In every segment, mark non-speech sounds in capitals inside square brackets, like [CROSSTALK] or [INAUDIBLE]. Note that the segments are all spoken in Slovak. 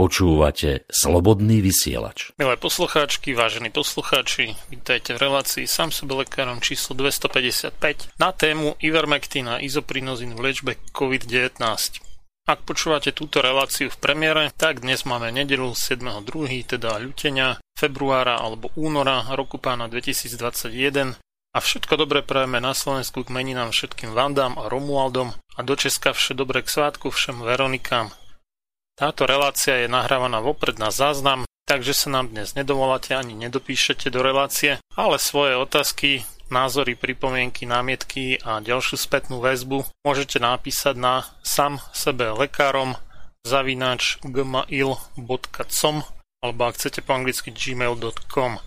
Počúvate Slobodný vysielač. Milé poslucháčky, vážení poslucháči, vítajte v relácii sám sebe lekárom číslo 255 na tému Ivermectin a izoprinozin v liečbe COVID-19. Ak počúvate túto reláciu v premiére, tak dnes máme nedelu 7.2., teda ľutenia, februára alebo února roku pána 2021 a všetko dobre prajeme na Slovensku k meninám všetkým Vandám a Romualdom a do Česka vše dobre k svátku všem Veronikám. Táto relácia je nahrávaná vopred na záznam, takže sa nám dnes nedovoláte ani nedopíšete do relácie, ale svoje otázky názory, pripomienky, námietky a ďalšiu spätnú väzbu môžete napísať na sam sebe lekárom zavináč gmail.com alebo ak chcete po anglicky gmail.com.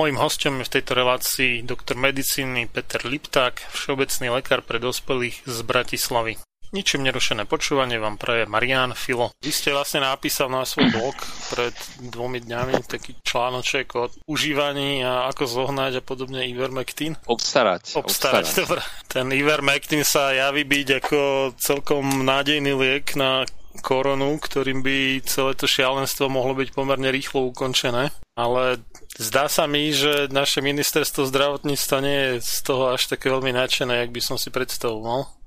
Mojím hostom je v tejto relácii doktor medicíny Peter Lipták, všeobecný lekár pre dospelých z Bratislavy. Ničím nerušené počúvanie vám praje Marian Filo. Vy ste vlastne napísal na svoj blog pred dvomi dňami taký článoček o užívaní a ako zohnať a podobne Ivermectin. Obstarať. Obstarať, obstarať. Dobré. Ten Ivermectin sa javí byť ako celkom nádejný liek na koronu, ktorým by celé to šialenstvo mohlo byť pomerne rýchlo ukončené. Ale zdá sa mi, že naše ministerstvo zdravotníctva nie je z toho až také veľmi nadšené, jak by som si predstavoval.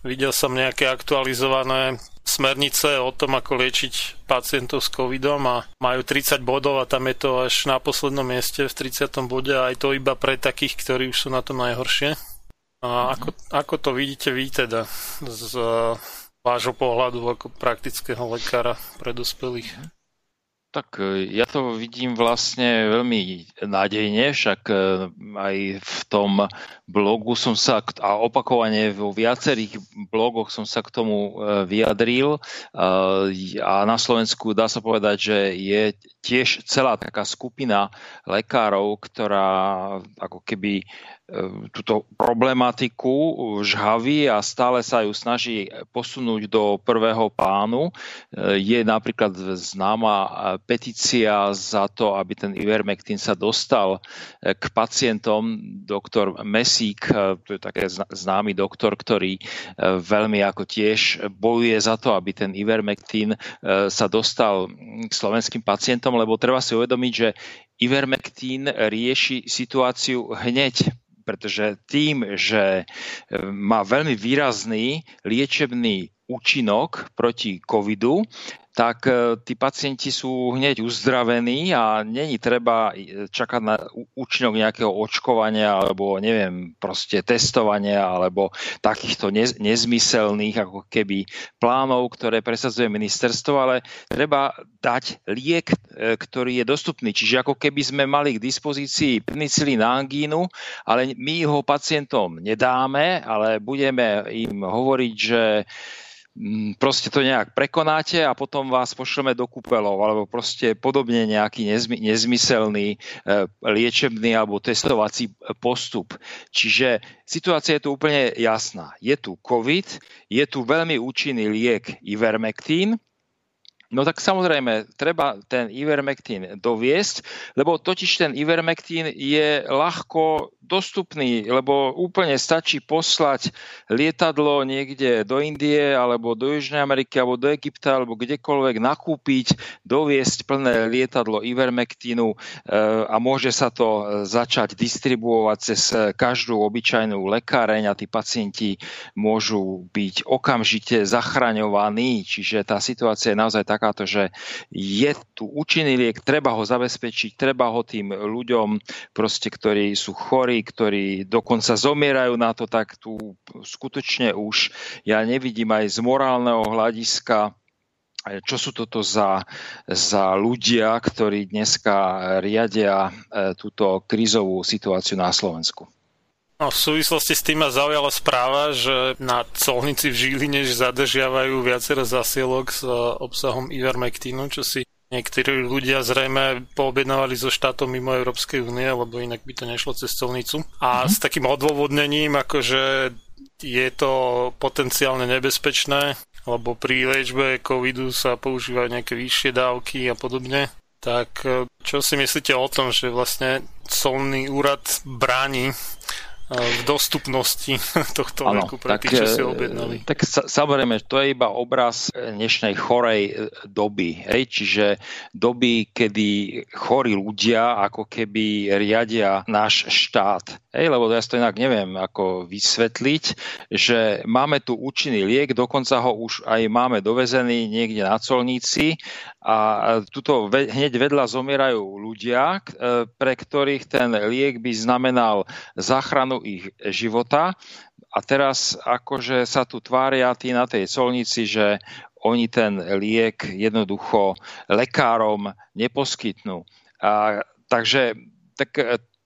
Videl som nejaké aktualizované smernice o tom, ako liečiť pacientov s covidom a majú 30 bodov a tam je to až na poslednom mieste v 30. bode a aj to iba pre takých, ktorí už sú na tom najhoršie. A ako, ako to vidíte vy teda z vášho pohľadu ako praktického lekára pre dospelých? Tak e, ja to vidím vlastne veľmi nádejne, však e, aj v tom blogu som sa, a opakovane vo viacerých blogoch som sa k tomu e, vyjadril. A na Slovensku dá sa povedať, že je tiež celá taká skupina lekárov, ktorá ako keby túto problematiku žhavy a stále sa ju snaží posunúť do prvého plánu. Je napríklad známa petícia za to, aby ten Ivermectin sa dostal k pacientom. Doktor Mesík, to je také známy doktor, ktorý veľmi ako tiež bojuje za to, aby ten Ivermectin sa dostal k slovenským pacientom, lebo treba si uvedomiť, že Ivermectin rieši situáciu hneď pretože tým, že e, má veľmi výrazný liečebný účinok proti covidu, tak e, tí pacienti sú hneď uzdravení a není treba e, čakať na účinok nejakého očkovania alebo neviem, proste testovania alebo takýchto nezmyselných ako keby plánov, ktoré presadzuje ministerstvo, ale treba dať liek, e, ktorý je dostupný. Čiže ako keby sme mali k dispozícii penicilín na angínu, ale my ho pacientom nedáme, ale budeme im hovoriť, že proste to nejak prekonáte a potom vás pošleme do kúpelov alebo proste podobne nejaký nezmy, nezmyselný e, liečebný alebo testovací postup. Čiže situácia je tu úplne jasná. Je tu COVID, je tu veľmi účinný liek Ivermectin, No tak samozrejme, treba ten Ivermectin doviesť, lebo totiž ten Ivermectin je ľahko dostupný, lebo úplne stačí poslať lietadlo niekde do Indie, alebo do Južnej Ameriky, alebo do Egypta, alebo kdekoľvek nakúpiť, doviesť plné lietadlo Ivermectinu e, a môže sa to začať distribuovať cez každú obyčajnú lekáreň a tí pacienti môžu byť okamžite zachraňovaní. Čiže tá situácia je naozaj takáto, že je tu účinný liek, treba ho zabezpečiť, treba ho tým ľuďom, proste, ktorí sú chorí, ktorí dokonca zomierajú na to, tak tu skutočne už ja nevidím aj z morálneho hľadiska čo sú toto za, za ľudia, ktorí dneska riadia e, túto krízovú situáciu na Slovensku. No, v súvislosti s tým ma zaujala správa, že na colnici v Žiline zadržiavajú viacero zasielok s e, obsahom Ivermectinu, čo si Niektorí ľudia zrejme poobjednávali so štátom mimo Európskej únie, lebo inak by to nešlo cez colnicu. A mm-hmm. s takým odôvodnením, akože je to potenciálne nebezpečné, lebo pri liečbe covidu sa používajú nejaké vyššie dávky a podobne. Tak čo si myslíte o tom, že vlastne colný úrad bráni v dostupnosti [LAUGHS] tohto ano, veku pre tých, čo si objednali. Tak samozrejme, to je iba obraz dnešnej chorej e, doby. Hej? Čiže doby, kedy chorí ľudia ako keby riadia náš štát. Hej? Lebo ja to inak neviem ako vysvetliť, že máme tu účinný liek, dokonca ho už aj máme dovezený niekde na colníci a tuto hneď vedľa zomierajú ľudia, e, pre ktorých ten liek by znamenal záchranu ich života. A teraz akože sa tu tvária tí na tej colnici, že oni ten liek jednoducho lekárom neposkytnú. A, takže tak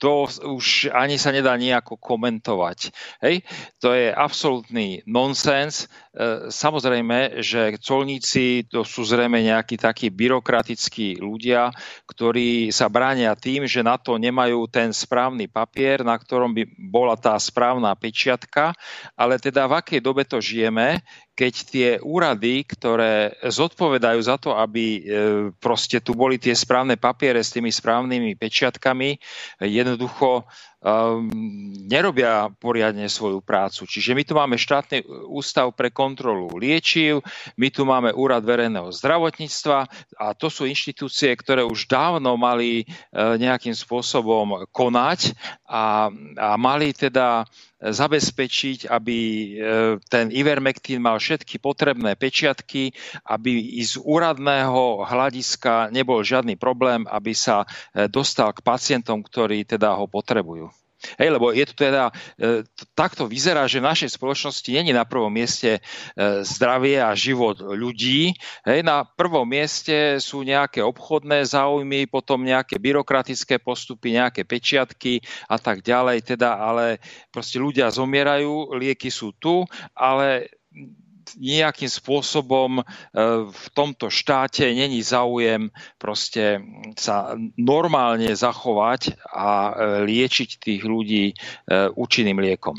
to už ani sa nedá nejako komentovať. Hej? To je absolútny nonsens. E, samozrejme, že colníci to sú zrejme nejakí takí byrokratickí ľudia, ktorí sa bránia tým, že na to nemajú ten správny papier, na ktorom by bola tá správna pečiatka, ale teda v akej dobe to žijeme, keď tie úrady, ktoré zodpovedajú za to, aby e, proste tu boli tie správne papiere s tými správnymi pečiatkami, jednoducho um, nerobia poriadne svoju prácu. Čiže my tu máme štátny ústav pre kontrolu liečiv, my tu máme úrad verejného zdravotníctva a to sú inštitúcie, ktoré už dávno mali uh, nejakým spôsobom konať a, a mali teda zabezpečiť, aby e, ten Ivermectin mal všetky potrebné pečiatky, aby z úradného hľadiska nebol žiadny problém, aby sa e, dostal k pacientom, ktorí teda ho potrebujú. Hej, lebo je to teda, e, takto vyzerá, že v našej spoločnosti není na prvom mieste e, zdravie a život ľudí. Hej, na prvom mieste sú nejaké obchodné záujmy, potom nejaké byrokratické postupy, nejaké pečiatky a tak ďalej. Teda, ale proste ľudia zomierajú, lieky sú tu, ale nejakým spôsobom e, v tomto štáte není záujem proste sa normálne zachovať a e, liečiť tých ľudí e, účinným liekom.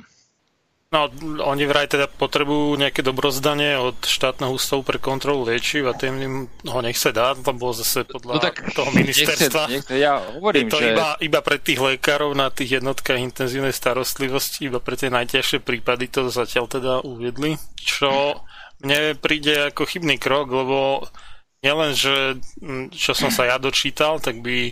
No, oni vraj teda potrebujú nejaké dobrozdanie od štátneho ústavu pre kontrolu liečiv a tým im ho nechce dať, lebo zase podľa no tak toho ministerstva nechce, nechce, ja hovorím, je to že... iba, iba pre tých lekárov na tých jednotkách intenzívnej starostlivosti, iba pre tie najťažšie prípady to zatiaľ teda uviedli, čo mne príde ako chybný krok, lebo nielen, že čo som sa ja dočítal, tak by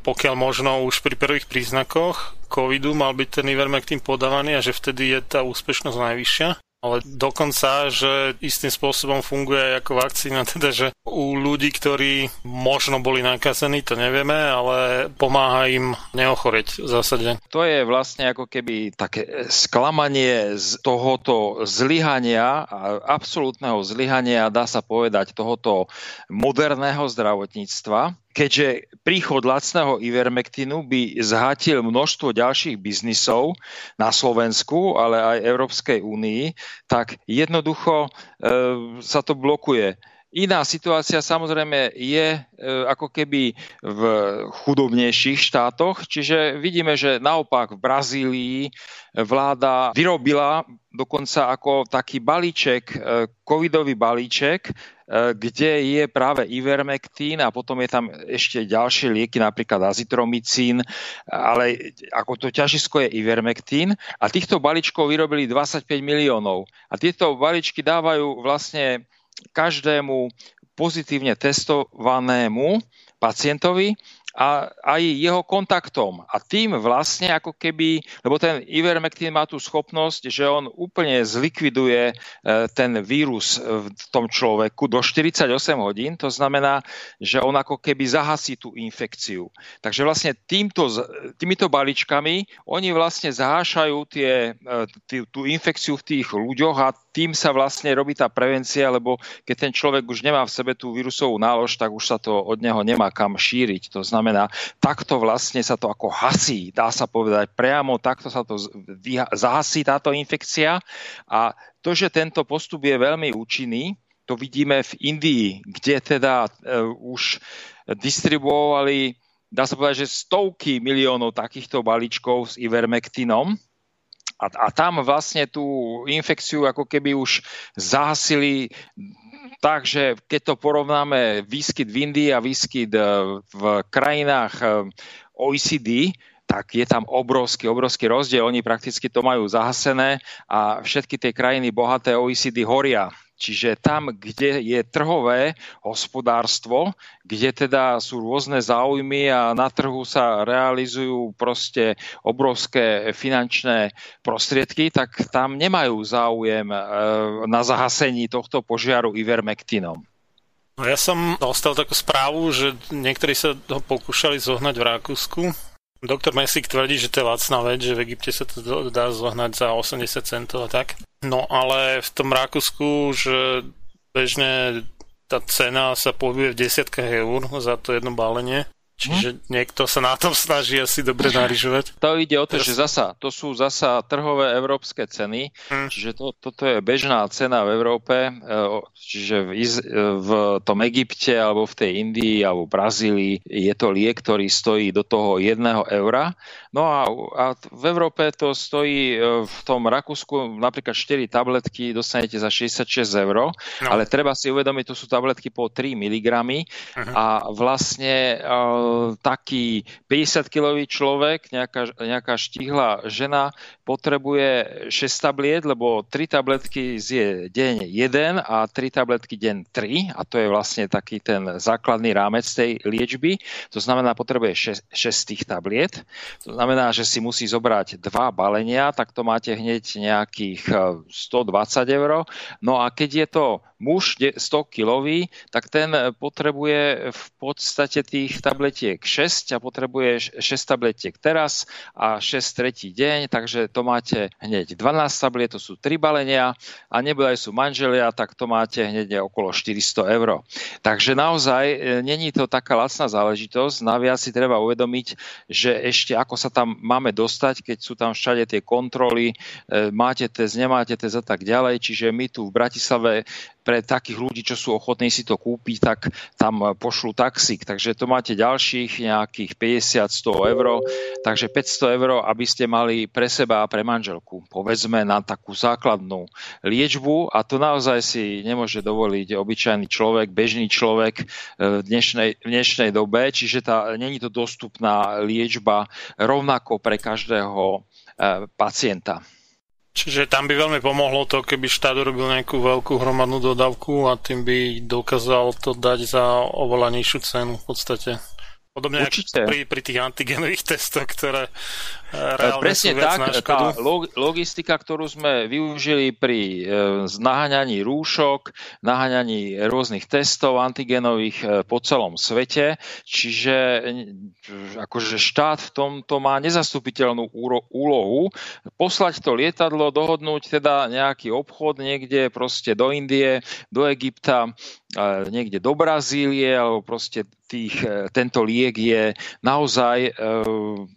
pokiaľ možno už pri prvých príznakoch covidu mal byť ten Ivermectin podávaný a že vtedy je tá úspešnosť najvyššia. Ale dokonca, že istým spôsobom funguje aj ako vakcína, [LAUGHS] teda že u ľudí, ktorí možno boli nakazení, to nevieme, ale pomáha im neochoreť v zásade. To je vlastne ako keby také sklamanie z tohoto zlyhania, absolútneho zlyhania, dá sa povedať, tohoto moderného zdravotníctva, keďže príchod lacného Ivermectinu by zhatil množstvo ďalších biznisov na Slovensku, ale aj Európskej únii, tak jednoducho e, sa to blokuje. Iná situácia samozrejme je e, ako keby v chudobnejších štátoch, čiže vidíme, že naopak v Brazílii vláda vyrobila dokonca ako taký balíček, e, covidový balíček, kde je práve ivermectín a potom je tam ešte ďalšie lieky, napríklad azitromycín, ale ako to ťažisko je ivermectín a týchto balíčkov vyrobili 25 miliónov. A tieto balíčky dávajú vlastne každému pozitívne testovanému pacientovi a aj jeho kontaktom. A tým vlastne ako keby, lebo ten Ivermectin má tú schopnosť, že on úplne zlikviduje e, ten vírus v tom človeku do 48 hodín, to znamená, že on ako keby zahasí tú infekciu. Takže vlastne týmto, týmito balíčkami oni vlastne zahášajú tie, e, tý, tú infekciu v tých ľuďoch a tým sa vlastne robí tá prevencia, lebo keď ten človek už nemá v sebe tú vírusovú nálož, tak už sa to od neho nemá kam šíriť. To znamená, takto vlastne sa to ako hasí, dá sa povedať priamo, takto sa to zahasí táto infekcia. A to, že tento postup je veľmi účinný, to vidíme v Indii, kde teda uh, už distribuovali, dá sa povedať, že stovky miliónov takýchto balíčkov s ivermectinom, a, a tam vlastne tú infekciu ako keby už zahasili tak, že keď to porovnáme výskyt v Indii a výskyt e, v krajinách e, OECD, tak je tam obrovský, obrovský rozdiel. Oni prakticky to majú zahasené a všetky tie krajiny bohaté OECD horia Čiže tam, kde je trhové hospodárstvo, kde teda sú rôzne záujmy a na trhu sa realizujú proste obrovské finančné prostriedky, tak tam nemajú záujem e, na zahasení tohto požiaru ivermektinom. No ja som dostal takú správu, že niektorí sa ho pokúšali zohnať v Rakúsku, Doktor Mesík tvrdí, že to je lacná vec, že v Egypte sa to dá zohnať za 80 centov a tak. No ale v tom Rakúsku, že bežne tá cena sa pohybuje v desiatkách eur za to jedno balenie. Čiže hm? niekto sa na tom snaží asi dobre narižovať. To ide o to, že zasa, to sú zasa trhové európske ceny, hm. čiže to, toto je bežná cena v Európe, e, čiže v, e, v tom Egypte alebo v tej Indii alebo Brazílii je to liek, ktorý stojí do toho jedného eura. No a, a v Európe to stojí e, v tom Rakúsku napríklad 4 tabletky dostanete za 66 eur, no. ale treba si uvedomiť, to sú tabletky po 3 mg uh-huh. a vlastne taký 50-kilový človek, nejaká, nejaká štihla žena potrebuje 6 tabliet, lebo 3 tabletky zje deň 1 a 3 tabletky deň 3 a to je vlastne taký ten základný rámec tej liečby. To znamená, potrebuje 6, 6 tých tabliet. To znamená, že si musí zobrať dva balenia, tak to máte hneď nejakých 120 e, eur. No a keď je to muž 100 kilový, tak ten potrebuje v podstate tých tabletiek tabletiek 6 a potrebuješ 6 tabletiek teraz a 6 tretí deň, takže to máte hneď 12 tabliet, to sú 3 balenia a nebodaj sú manželia, tak to máte hneď okolo 400 eur. Takže naozaj e, není to taká lacná záležitosť, naviac si treba uvedomiť, že ešte ako sa tam máme dostať, keď sú tam všade tie kontroly, e, máte test, nemáte test a tak ďalej, čiže my tu v Bratislave pre takých ľudí, čo sú ochotní si to kúpiť, tak tam pošlú taxík. Takže to máte ďalších nejakých 50-100 eur, takže 500 eur, aby ste mali pre seba a pre manželku. Povedzme na takú základnú liečbu a to naozaj si nemôže dovoliť obyčajný človek, bežný človek e, v dnešnej, v dnešnej dobe, čiže tá, není to dostupná liečba rovnako pre každého e, pacienta. Čiže tam by veľmi pomohlo to, keby štát urobil nejakú veľkú hromadnú dodávku a tým by dokázal to dať za oveľa nižšiu cenu v podstate. Podobne Určite. pri, pri tých antigenových [LAUGHS] testoch, ktoré reálne Presne sú tak, na tá logistika, ktorú sme využili pri naháňaní rúšok, naháňaní rôznych testov antigenových po celom svete, čiže akože štát v tomto má nezastupiteľnú úlohu poslať to lietadlo, dohodnúť teda nejaký obchod niekde proste do Indie, do Egypta, niekde do Brazílie, alebo proste tých, tento liek je naozaj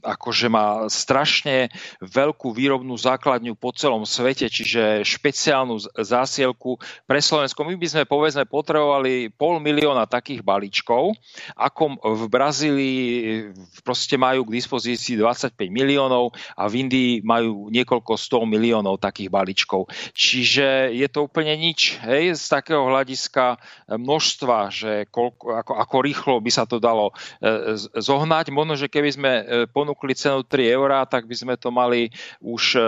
akože má strašne veľkú výrobnú základňu po celom svete, čiže špeciálnu zásielku pre Slovensko. My by sme povedzme potrebovali pol milióna takých balíčkov, ako v Brazílii proste majú k dispozícii 25 miliónov a v Indii majú niekoľko 100 miliónov takých balíčkov. Čiže je to úplne nič hej, z takého hľadiska množstva, že koľko, ako, ako rýchlo by sa to dalo e, zohnať. Možno, že keby sme e, ponúkli cenu 3 eurá, tak by sme to mali už e,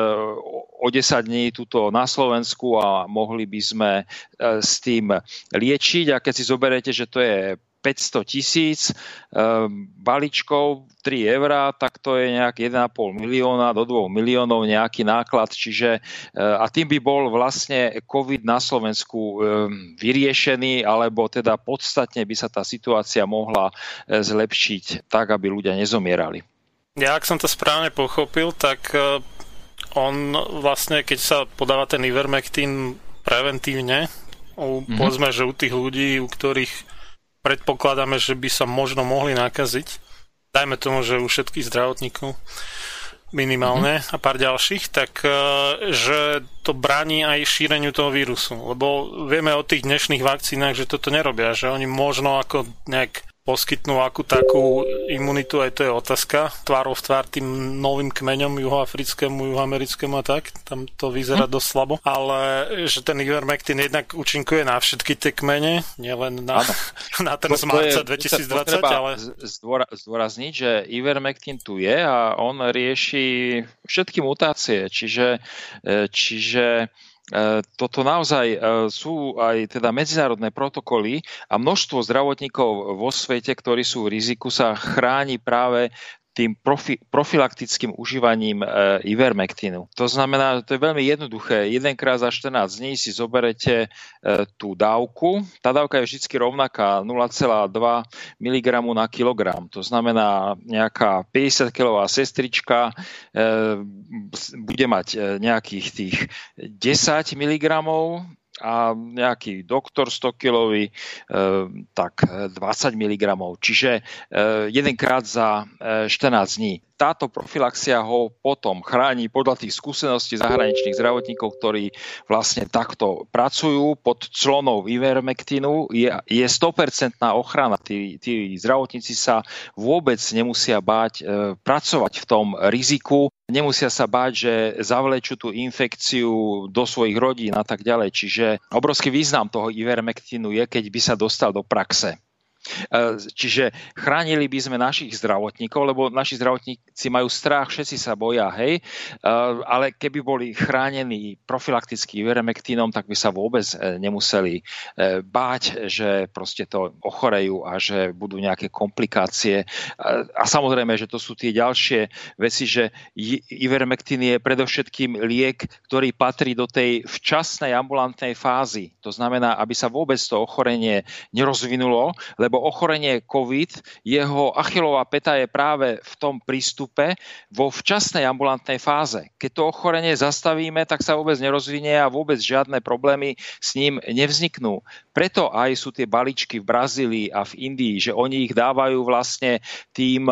o 10 dní tuto na Slovensku a mohli by sme s tým liečiť. A keď si zoberete, že to je 500 tisíc ehm, balíčkov 3 eurá, tak to je nejak 1,5 milióna do 2 miliónov nejaký náklad. Čiže, a tým by bol vlastne COVID na Slovensku vyriešený, alebo teda podstatne by sa tá situácia mohla zlepšiť tak, aby ľudia nezomierali. Ja, ak som to správne pochopil, tak eh, on vlastne, keď sa podáva ten Ivermectin preventívne, u, mm-hmm. povedzme, že u tých ľudí, u ktorých predpokladáme, že by sa možno mohli nakaziť. Dajme tomu, že u všetkých zdravotníkov minimálne mm-hmm. a pár ďalších, tak e, že to bráni aj šíreniu toho vírusu. Lebo vieme o tých dnešných vakcínach, že toto nerobia, že oni možno ako nejak poskytnú akú takú imunitu, aj to je otázka, tvárov v tvár tým novým kmeňom juhoafrickému, juhoamerickému a tak, tam to vyzerá hm. dosť slabo, ale že ten Ivermectin jednak účinkuje na všetky tie kmene, nielen na, [LAUGHS] na ten z marca 2020, ale... zdôrazniť, že Ivermectin tu je a on rieši všetky mutácie, čiže, e, čiže toto naozaj e, sú aj teda medzinárodné protokoly a množstvo zdravotníkov vo svete, ktorí sú v riziku, sa chráni práve tým profi, profilaktickým užívaním e, Ivermectinu. To znamená, to je veľmi jednoduché. Jedenkrát za 14 dní si zoberete e, tú dávku. Tá dávka je vždy rovnaká 0,2 mg na kilogram. To znamená, nejaká 50-kilová sestrička e, bude mať e, nejakých tých 10 mg a nejaký doktor 100 kilový, e, tak 20 mg. Čiže e, jedenkrát za 14 e, dní táto profilaxia ho potom chráni podľa tých skúseností zahraničných zdravotníkov, ktorí vlastne takto pracujú pod clonou Ivermectinu. Je, je 100% ochrana. Tí, tí zdravotníci sa vôbec nemusia báť e, pracovať v tom riziku, nemusia sa báť, že zavlečú tú infekciu do svojich rodín a tak ďalej. Čiže obrovský význam toho Ivermectinu je, keď by sa dostal do praxe. E, čiže chránili by sme našich zdravotníkov, lebo naši zdravotníci majú strach, všetci sa boja, hej, e, ale keby boli chránení profilakticky veremektínom, tak by sa vôbec e, nemuseli báť, že proste to ochorejú a že budú nejaké komplikácie. A samozrejme, že to sú tie ďalšie veci, že ivermektín je predovšetkým liek, ktorý patrí do tej včasnej ambulantnej fázy. To znamená, aby sa vôbec to ochorenie nerozvinulo, lebo lebo ochorenie COVID, jeho achilová peta je práve v tom prístupe vo včasnej ambulantnej fáze. Keď to ochorenie zastavíme, tak sa vôbec nerozvinie a vôbec žiadne problémy s ním nevzniknú. Preto aj sú tie balíčky v Brazílii a v Indii, že oni ich dávajú vlastne tým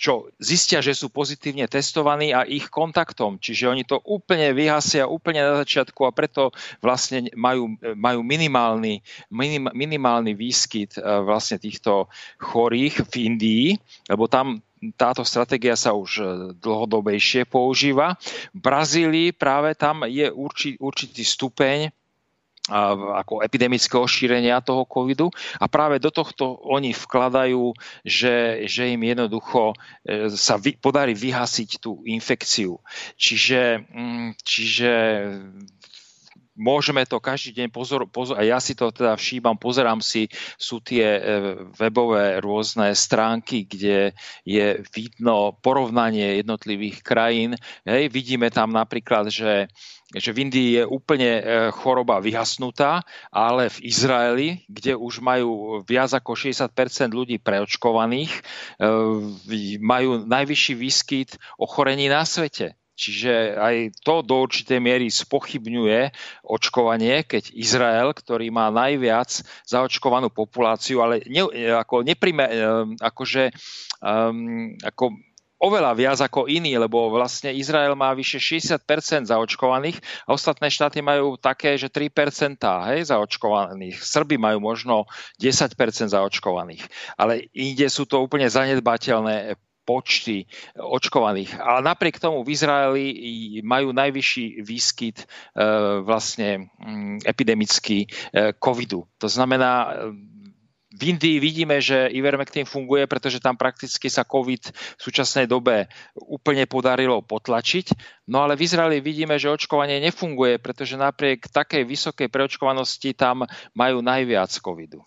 čo zistia, že sú pozitívne testovaní a ich kontaktom. Čiže oni to úplne vyhasia úplne na začiatku a preto vlastne majú, majú minimálny, minim, minimálny výskyt e, vlastne týchto chorých v Indii, lebo tam táto stratégia sa už e, dlhodobejšie používa. V Brazílii práve tam je určitý, určitý stupeň ako epidemického šírenia toho covidu a práve do tohto oni vkladajú, že, že im jednoducho e, sa vy, podarí vyhasiť tú infekciu. Čiže, mm, čiže môžeme to každý deň pozor, pozor, a ja si to teda všímam, pozerám si, sú tie e, webové rôzne stránky, kde je vidno porovnanie jednotlivých krajín. Hej, vidíme tam napríklad, že že v Indii je úplne e, choroba vyhasnutá, ale v Izraeli, kde už majú viac ako 60 ľudí preočkovaných, e, majú najvyšší výskyt ochorení na svete. Čiže aj to do určitej miery spochybňuje očkovanie, keď Izrael, ktorý má najviac zaočkovanú populáciu, ale ne, ako neprime, akože, um, ako oveľa viac ako iní, lebo vlastne Izrael má vyše 60% zaočkovaných a ostatné štáty majú také, že 3% hej, zaočkovaných. Srby majú možno 10% zaočkovaných. Ale inde sú to úplne zanedbateľné počty očkovaných. A napriek tomu v Izraeli majú najvyšší výskyt e, vlastne mm, epidemický e, covidu. To znamená, v Indii vidíme, že Ivermectin funguje, pretože tam prakticky sa COVID v súčasnej dobe úplne podarilo potlačiť. No ale v Izraeli vidíme, že očkovanie nefunguje, pretože napriek takej vysokej preočkovanosti tam majú najviac COVIDu.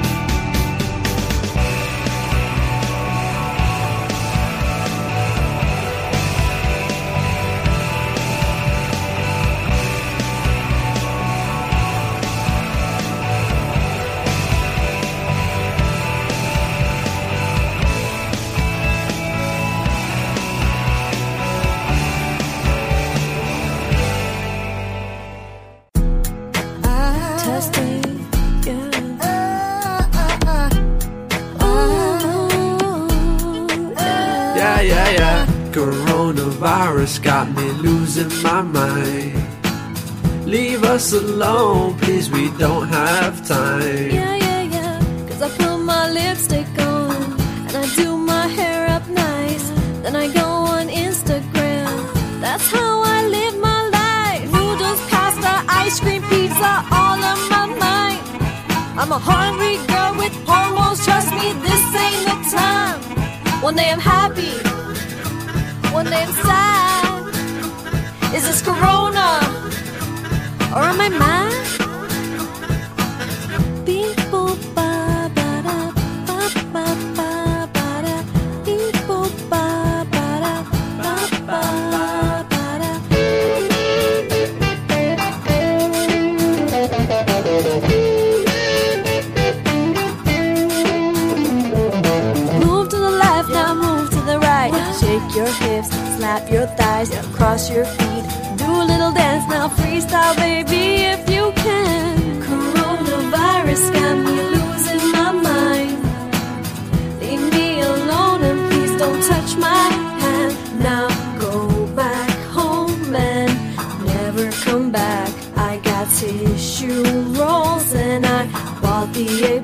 Us alone, please, we don't have time. Yeah, yeah, yeah, cause I put my lipstick on and I do my hair up nice. Then I go on Instagram, that's how I live my life. Noodles, pasta, ice cream, pizza, all on my mind. I'm a hungry girl with hormones, trust me, this ain't the time. One day I'm happy, one day I'm sad. Is this Corona? Or am I mad? Move to the left, now move to the right. Shake your hips, slap your thighs, cross your feet freestyle, baby, if you can. Coronavirus got me losing my mind. Leave me alone and please don't touch my hand. Now go back home and never come back. I got tissue rolls and I bought the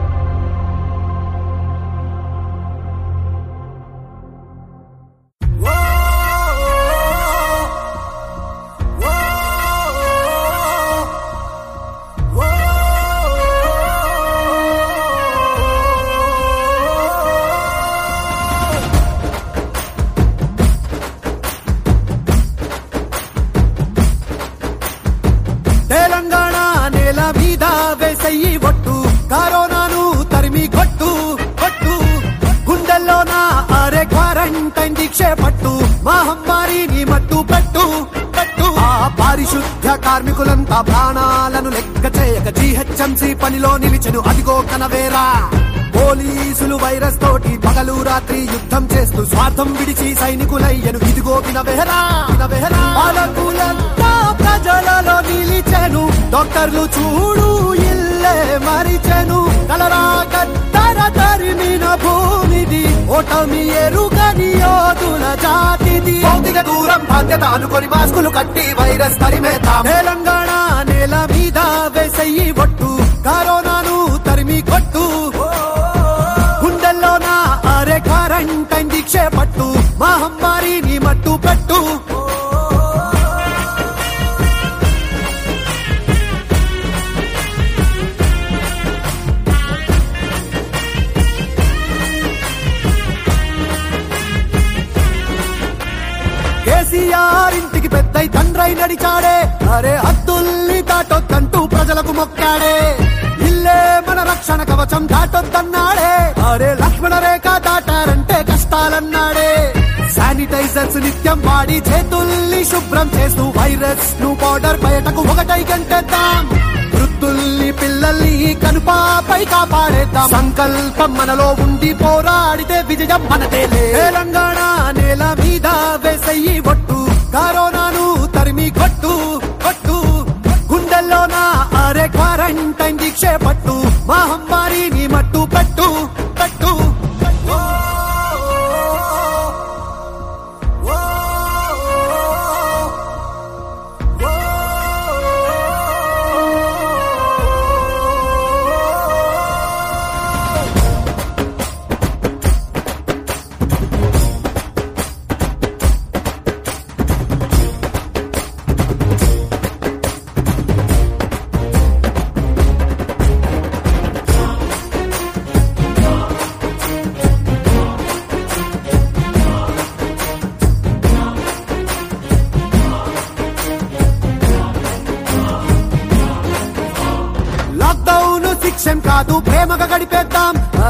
పట్టు దీక్ష పట్టు మట్టు పెట్టు పెట్టు. ఆ పారిశుద్ధ కార్మికులంతా ప్రాణాలను లెక్క చేయక జీహెచ్ఎంసీ పనిలో నిలిచెను. అదిగో కనవేరా. పోలీసులు వైరస్ తోటి పగలు రాత్రి యుద్ధం చేస్తూ స్వార్థం విడిచి సైనికులయ్యను. ఇదిగో వినవెహరా వినవెహరా ప్రజలలో నిలిచెను. డాక్టర్లు చూడు ఇల్లే మరిచెను. కలరా తరిమిన భూమిది ఓటమి ఎరుగని యోధుల జాతిది. భౌతిక దూరం బాధ్యత అనుకొని మాస్కులు కట్టి వైరస్ తరిమేతాం తెలంగాణ నేల మీద వేసయ్యి ఒట్టు కరోనాను తరిమి కొట్టు. గుండెల్లోన అరే క్వారంటైన్ దీక్ష పట్టు మహమ్మారిని మట్టు పెట్టు కేసీఆర్ ఇంటికి పెద్దై తండ్రై నడిచాడే. అరే హద్దుల్ని దాటొద్దంటూ ప్రజలకు మొక్కాడే. ఇల్లే మన రక్షణ కవచం దాటొద్దన్నాడే. అరే లక్ష్మణ రేఖ దాటారంటే కష్టాలన్నాడే. శానిటైజర్స్ నిత్యం వాడి చేతుల్ని శుభ్రం చేస్తూ వైరస్ను బార్డర్ బయటకు ఒకటై గంటేద్దాం. ఈ కనుపాపై కాపాడేద్దాం. సంకల్పం మనలో ఉండి పోరాడితే విజయం మనదే తెలంగాణ నేల మీద వేసయ్యి ఒట్టు. కరోనాను తరిమి కొట్టు కొట్టు. గుండెల్లోన అరే క్వారంటైన్ దీక్షే పట్టు మహమ్మారిని మట్టు పెట్టు పెట్టు.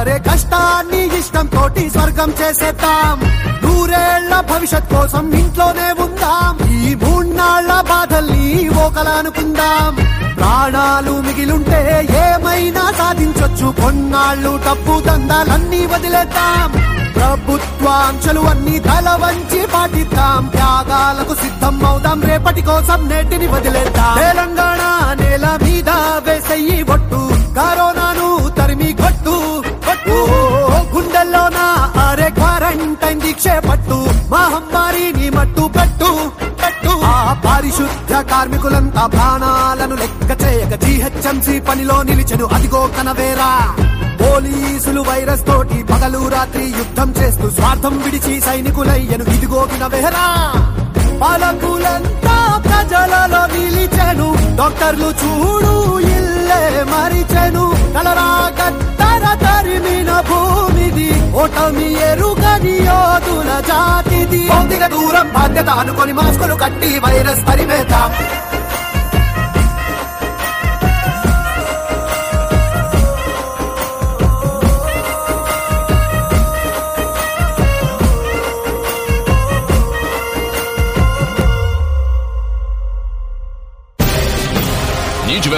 గడిపేద్దాం కష్టాన్ని ఇష్టం తోటి స్వర్గం చేసేద్దాం. నూరేళ్ళ భవిష్యత్ కోసం ఇంట్లోనే ఉందాం. ఈ మూడ్నాళ్ళ బాధల్ని ఓకలానుకుందాం. ప్రాణాలు మిగిలుంటే ఏమైనా సాధించొచ్చు. కొన్నాళ్ళు డబ్బు దందాలన్నీ వదిలేద్దాం. ప్రభుత్వాంక్షలు అన్ని తల వంచి పాటిద్దాం. త్యాగాలకు సిద్ధం అవుదాం రేపటి కోసం నేటిని వదిలేద్దాం. తెలంగాణ నేల మీద వేసయ్యి బొట్టు. కరోనాను తరిమి కొట్టు. కొట్టు గుండెల్లోన అరే క్వారంటైన్ దీక్షే పట్టు. మహమ్మారిని మట్టు పెట్టు పెట్టు. ఆ పారిశుద్ధ కార్మికులంతా ప్రాణాలను లెక్క చేయక జీహెచ్ఎంసీ పనిలో నిలిచెను. అదిగో కనవేరా. పోలీసులు వైరస్ తోటి పగలు రాత్రి యుద్ధం చేస్తూ స్వార్థం విడిచి సైనికులయ్యను. ఇదిగో వినవేరా. పాలకులంతా ప్రజలలో నిలిచెను. డాక్టర్లు చూడు ఇల్లే మరిచెను. కలరా కత్తర తరిమిన భూమిది ఓటమి ఎరుగని యోధుల జాతిది. భౌతిక దూరం బాధ్యత అనుకొని మాస్కులు కట్టి వైరస్ పరిమేతాం.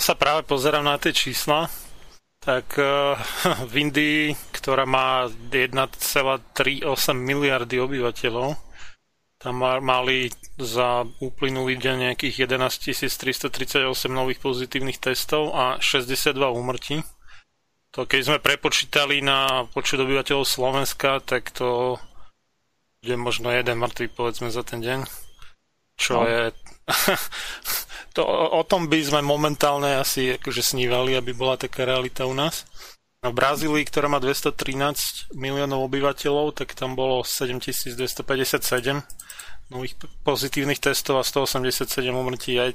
Ja sa práve pozerám na tie čísla, tak uh, [LAUGHS] v Indii, ktorá má 1,38 miliardy obyvateľov, tam mali za uplynulý deň nejakých 11 338 nových pozitívnych testov a 62 úmrtí. To keď sme prepočítali na počet obyvateľov Slovenska, tak to je možno jeden mŕtvý povedzme za ten deň. Čo no. je... [LAUGHS] to, o tom by sme momentálne asi akože snívali, aby bola taká realita u nás. V Brazílii, ktorá má 213 miliónov obyvateľov, tak tam bolo 7257 nových pozitívnych testov a 187 umrtí. Aj,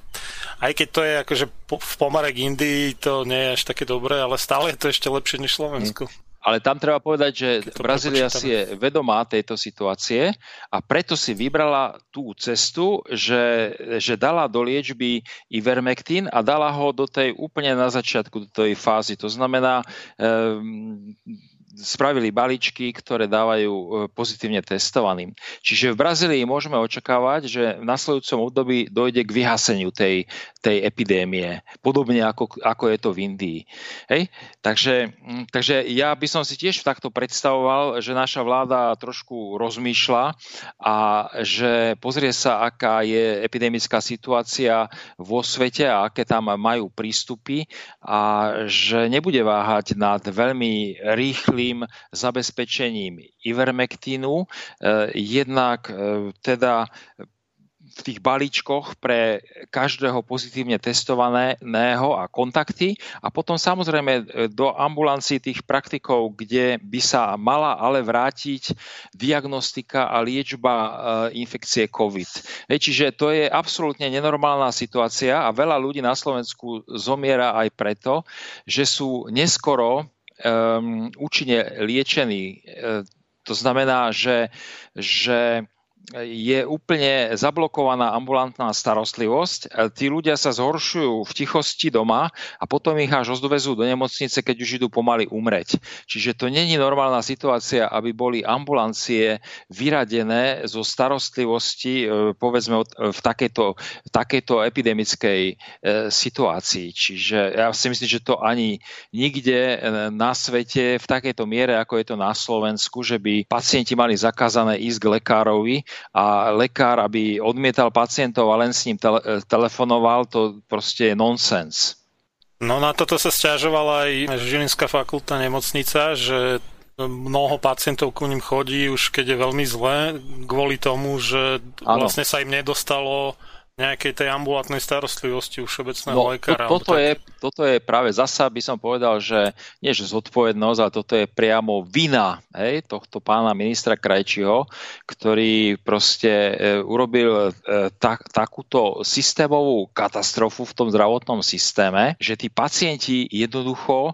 aj keď to je akože po, v pomere k Indii, to nie je až také dobré, ale stále je to ešte lepšie než Slovensko. Mm. Ale tam treba povedať, že Brazília si je vedomá tejto situácie a preto si vybrala tú cestu, že, že dala do liečby Ivermectin a dala ho do tej úplne na začiatku, do tej fázy. To znamená, um, spravili balíčky, ktoré dávajú e, pozitívne testovaným. Čiže v Brazílii môžeme očakávať, že v nasledujúcom období dojde k vyhaseniu tej, tej epidémie, podobne ako, ako je to v Indii. Hej? Takže, takže ja by som si tiež takto predstavoval, že naša vláda trošku rozmýšľa a že pozrie sa, aká je epidemická situácia vo svete a aké tam majú prístupy a že nebude váhať nad veľmi rýchly celkovým zabezpečením ivermektínu. Eh, jednak eh, teda v tých balíčkoch pre každého pozitívne testovaného a kontakty a potom samozrejme eh, do ambulancií tých praktikov, kde by sa mala ale vrátiť diagnostika a liečba infekcie COVID. Čiže to je absolútne nenormálna situácia a veľa ľudí na Slovensku zomiera aj preto, že sú neskoro um, účinne liečený. To znamená, že, že je úplne zablokovaná ambulantná starostlivosť. Tí ľudia sa zhoršujú v tichosti doma a potom ich až odvezú do nemocnice, keď už idú pomaly umreť. Čiže to není normálna situácia, aby boli ambulancie vyradené zo starostlivosti, e, povedzme, v takejto, takejto epidemickej e, situácii. Čiže ja si myslím, že to ani nikde e, na svete v takejto miere, ako je to na Slovensku, že by pacienti mali zakázané ísť k lekárovi, a lekár, aby odmietal pacientov a len s ním tele- telefonoval, to proste je nonsens. No na toto sa stiažovala aj Žilinská fakulta nemocnica, že mnoho pacientov ku ním chodí už keď je veľmi zlé, kvôli tomu, že ano. vlastne sa im nedostalo nejakej tej ambulantnej starostlivosti u všeobecného no, lekára. To, toto, tak... je, toto je práve zasa, by som povedal, že nie že zodpovednosť, ale toto je priamo vina hej, tohto pána ministra Krajčího, ktorý proste e, urobil e, tak, takúto systémovú katastrofu v tom zdravotnom systéme, že tí pacienti jednoducho e,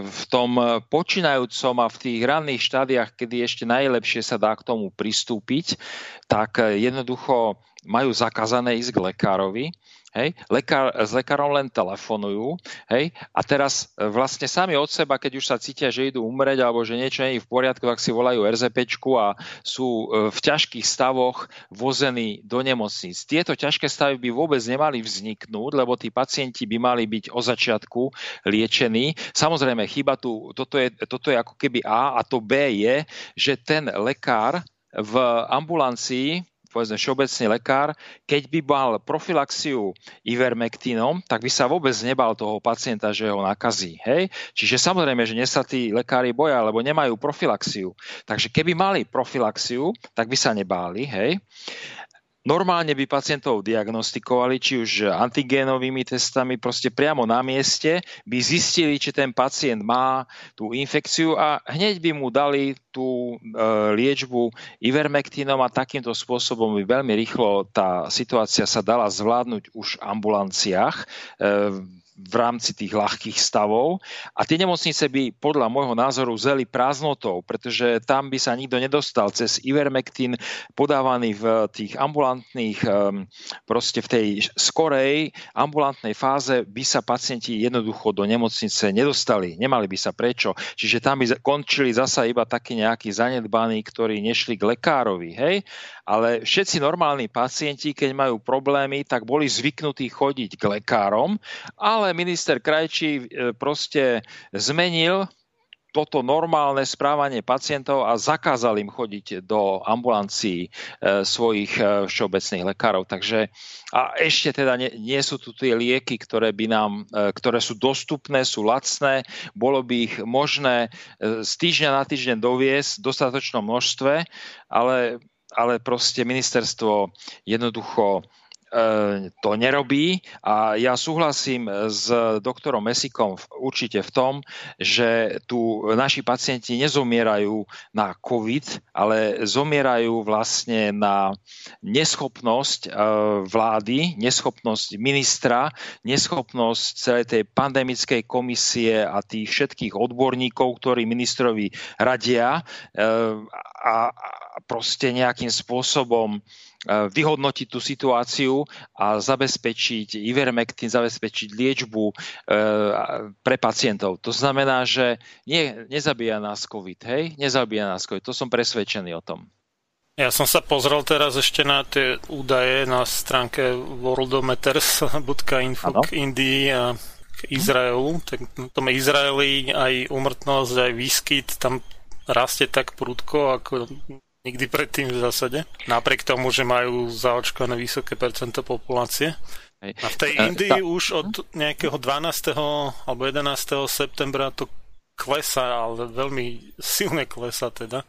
v tom počínajúcom a v tých ranných štádiách, kedy ešte najlepšie sa dá k tomu pristúpiť, tak jednoducho majú zakázané ísť k lekárovi, hej, lekár, s lekárom len telefonujú, hej, a teraz e, vlastne sami od seba, keď už sa cítia, že idú umrieť alebo že niečo nie je v poriadku, tak si volajú RZPčku a sú e, v ťažkých stavoch vození do nemocníc. Tieto ťažké stavy by vôbec nemali vzniknúť, lebo tí pacienti by mali byť o začiatku liečení. Samozrejme, chyba tu, toto je, toto je ako keby A a to B je, že ten lekár v ambulancii povedzme všeobecný lekár, keď by mal profilaxiu ivermektínom, tak by sa vôbec nebal toho pacienta, že ho nakazí. Hej? Čiže samozrejme, že dnes sa tí lekári boja, lebo nemajú profilaxiu. Takže keby mali profilaxiu, tak by sa nebáli. Hej? Normálne by pacientov diagnostikovali, či už antigénovými testami, proste priamo na mieste, by zistili, či ten pacient má tú infekciu a hneď by mu dali tú e, liečbu ivermektínom a takýmto spôsobom by veľmi rýchlo tá situácia sa dala zvládnuť už v ambulanciách. V rámci tých ľahkých stavov a tie nemocnice by podľa môjho názoru zeli prázdnotou, pretože tam by sa nikto nedostal cez Ivermectin podávaný v tých ambulantných, ehm, proste v tej skorej ambulantnej fáze by sa pacienti jednoducho do nemocnice nedostali, nemali by sa prečo. Čiže tam by končili zasa iba takí nejakí zanedbaní, ktorí nešli k lekárovi, hej? Ale všetci normálni pacienti, keď majú problémy, tak boli zvyknutí chodiť k lekárom, ale minister Krajčí e, proste zmenil toto normálne správanie pacientov a zakázal im chodiť do ambulancií e, svojich e, všeobecných lekárov. Takže a ešte teda nie, nie sú tu tie lieky, ktoré by nám, ktoré sú dostupné, sú lacné, bolo by ich možné z týždňa na týždeň doviesť v dostatočnom množstve, ale ale proste ministerstvo jednoducho to nerobí. A ja súhlasím s doktorom Mesikom určite v tom, že tu naši pacienti nezomierajú na COVID, ale zomierajú vlastne na neschopnosť e, vlády, neschopnosť ministra, neschopnosť celej tej pandemickej komisie a tých všetkých odborníkov, ktorí ministrovi radia e, a proste nejakým spôsobom E, vyhodnotiť tú situáciu a zabezpečiť Ivermectin, zabezpečiť liečbu e, pre pacientov. To znamená, že nie, nezabíja nás COVID, hej? Nezabíja nás COVID. To som presvedčený o tom. Ja som sa pozrel teraz ešte na tie údaje na stránke worldometers.info k Indii a k Izraelu. Tak v tom Izraeli aj umrtnosť, aj výskyt tam rastie tak prudko, ako nikdy predtým v zásade. Napriek tomu, že majú zaočkované vysoké percento populácie. A v tej Indii už od nejakého 12. alebo 11. septembra to klesá, ale veľmi silne klesá teda.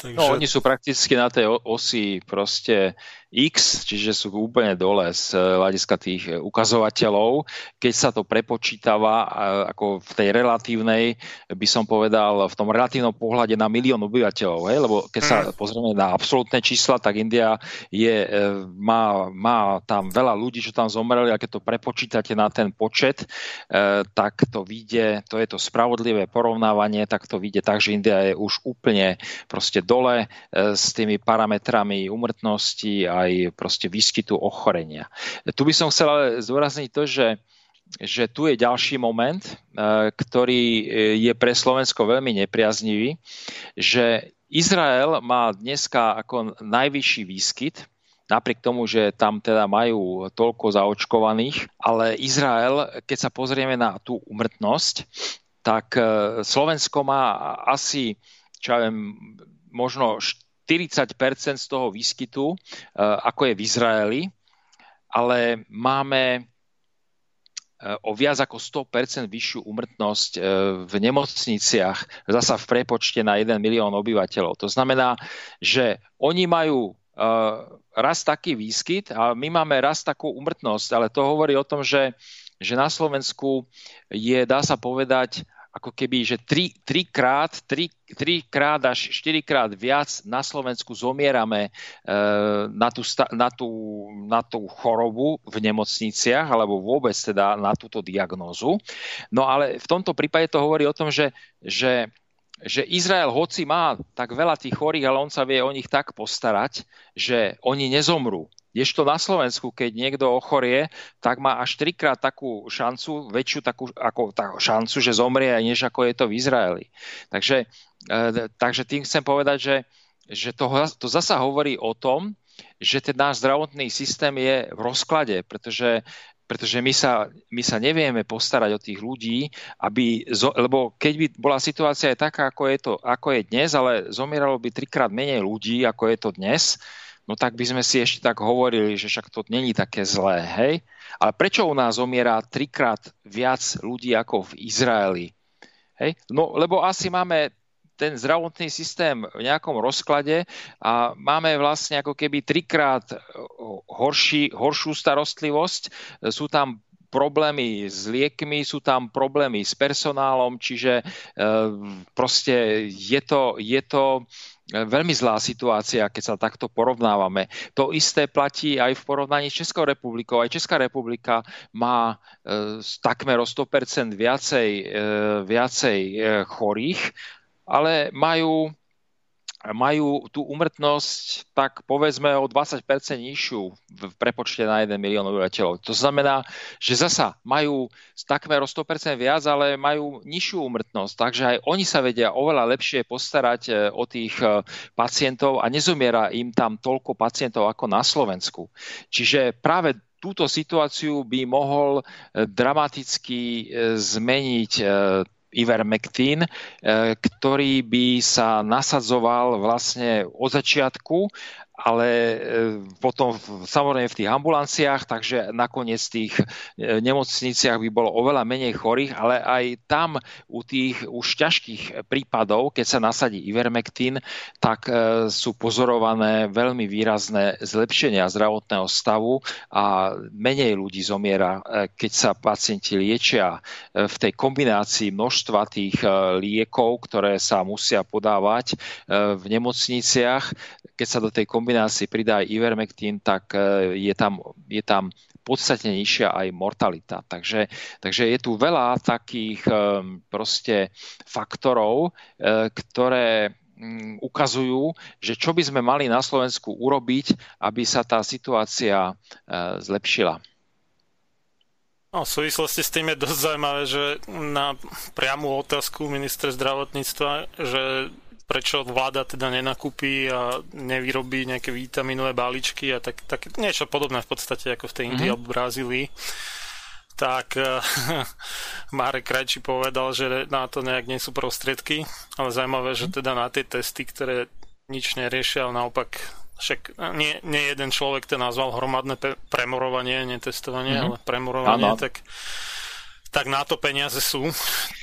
Takže... No, oni sú prakticky na tej osi proste X, čiže sú úplne dole z eh, hľadiska tých eh, ukazovateľov. Keď sa to prepočítava eh, ako v tej relatívnej, by som povedal, v tom relatívnom pohľade na milión obyvateľov, hej? lebo keď sa mm. pozrieme na absolútne čísla, tak India je, má, má tam veľa ľudí, čo tam zomreli a keď to prepočítate na ten počet, tak to vyjde, to je to spravodlivé porovnávanie, tak to vyjde tak, že India je už úplne proste dole s tými parametrami umrtnosti a aj proste výskytu ochorenia. Tu by som chcel ale zdôrazniť to, že že tu je ďalší moment, e, ktorý e, je pre Slovensko veľmi nepriaznivý, že Izrael má dneska ako najvyšší výskyt, napriek tomu, že tam teda majú toľko zaočkovaných, ale Izrael, keď sa pozrieme na tú umrtnosť, tak e, Slovensko má asi, čo ja viem, možno 40% z toho výskytu, eh, ako je v Izraeli, ale máme eh, o viac ako 100% vyššiu umrtnosť eh, v nemocniciach, zasa v prepočte na 1 milión obyvateľov. To znamená, že oni majú raz taký výskyt a my máme raz takú umrtnosť, ale to hovorí o tom, že, že na Slovensku je, dá sa povedať, ako keby, že tri, trikrát, tri, trikrát až štyrikrát viac na Slovensku zomierame e, na, tú, na, tú, na tú chorobu v nemocniciach, alebo vôbec teda na túto diagnózu. No ale v tomto prípade to hovorí o tom, že, že že Izrael hoci má tak veľa tých chorých, ale on sa vie o nich tak postarať, že oni nezomrú. Kdežto na Slovensku, keď niekto ochorie, tak má až trikrát takú šancu, väčšiu takú ako tá šancu, že zomrie než ako je to v Izraeli. Takže, e, takže tým chcem povedať, že, že to, to zasa hovorí o tom, že ten náš zdravotný systém je v rozklade, pretože pretože my sa, my sa nevieme postarať o tých ľudí, aby, lebo keď by bola situácia aj taká, ako je, to, ako je dnes, ale zomieralo by trikrát menej ľudí, ako je to dnes, no tak by sme si ešte tak hovorili, že však to není také zlé, hej? Ale prečo u nás zomiera trikrát viac ľudí ako v Izraeli? Hej? No, lebo asi máme ten zdravotný systém v nejakom rozklade a máme vlastne ako keby trikrát horší, horšiu starostlivosť. Sú tam problémy s liekmi, sú tam problémy s personálom, čiže proste je to, je to veľmi zlá situácia, keď sa takto porovnávame. To isté platí aj v porovnaní s Českou republikou. Aj Česká republika má e, takmer o 100% viacej, e, viacej e, chorých, ale majú majú tú umrtnosť tak povedzme o 20% nižšiu v prepočte na 1 milión obyvateľov. To znamená, že zasa majú takmer o 100% viac, ale majú nižšiu umrtnosť, takže aj oni sa vedia oveľa lepšie postarať e, o tých e, pacientov a nezomiera im tam toľko pacientov ako na Slovensku. Čiže práve túto situáciu by mohol e, dramaticky zmeniť Ivermectin, eh, ktorý by sa nasadzoval vlastne od začiatku ale e, potom samozrejme v tých ambulanciách, takže nakoniec v tých e, nemocniciach by bolo oveľa menej chorých, ale aj tam u tých už ťažkých prípadov, keď sa nasadí Ivermectin, tak e, sú pozorované veľmi výrazné zlepšenia zdravotného stavu a menej ľudí zomiera, keď sa pacienti liečia v tej kombinácii množstva tých liekov, ktoré sa musia podávať v nemocniciach, keď sa do tej kombinácie kombinácii pridá aj Ivermectin, tak e, je tam, je tam podstatne nižšia aj mortalita. Takže, takže je tu veľa takých e, proste faktorov, e, ktoré mm, ukazujú, že čo by sme mali na Slovensku urobiť, aby sa tá situácia zlepšila. No, v súvislosti s tým je dosť zaujímavé, že na priamu otázku ministra zdravotníctva, že prečo vláda teda nenakúpi a nevyrobí nejaké vitaminové balíčky a tak, tak niečo podobné v podstate ako v tej Indii mm-hmm. alebo Brazílii tak uh, [LAUGHS] Marek Krajči povedal, že na to nejak nie sú prostriedky, ale zaujímavé, že mhm. teda na tie testy, ktoré nič neriešia, ale naopak však nie, nie jeden človek to nazval hromadné premorovanie, netestovanie, mm-hmm. ale premorovanie, ano. tak tak na to peniaze sú,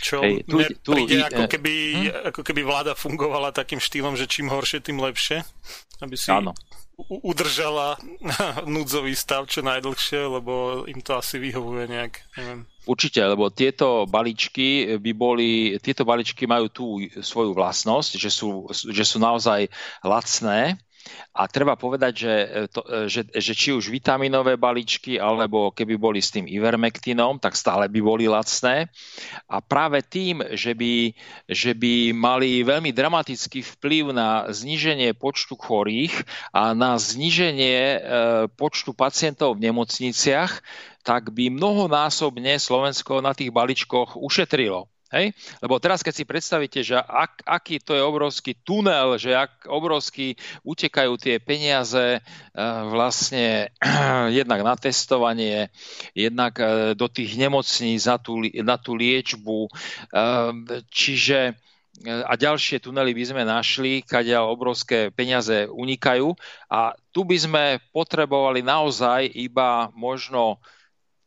čo Hej, tu, tu, príde ako, keby, hm? ako keby vláda fungovala takým štýlom, že čím horšie, tým lepšie, aby si Áno. udržala [LAUGHS] núdzový stav čo najdlhšie, lebo im to asi vyhovuje nejak, neviem. Určite, lebo tieto balíčky by boli, tieto balíčky majú tú svoju vlastnosť, že sú, že sú naozaj lacné, a treba povedať, že, e, to, e, že, že či už vitaminové balíčky, alebo keby boli s tým ivermektinom, tak stále by boli lacné. A práve tým, že by, že by mali veľmi dramatický vplyv na zníženie počtu chorých a na zníženie e, počtu pacientov v nemocniciach, tak by mnohonásobne Slovensko na tých balíčkoch ušetrilo. Hej? Lebo teraz, keď si predstavíte, že ak, aký to je obrovský tunel, že ak obrovský utekajú tie peniaze uh, vlastne [CLEARS THROAT] jednak na testovanie, jednak uh, do tých nemocníc na tú, na tú liečbu, čiže a ďalšie tunely by sme našli, kadiaľ obrovské peniaze unikajú a tu by sme potrebovali naozaj iba možno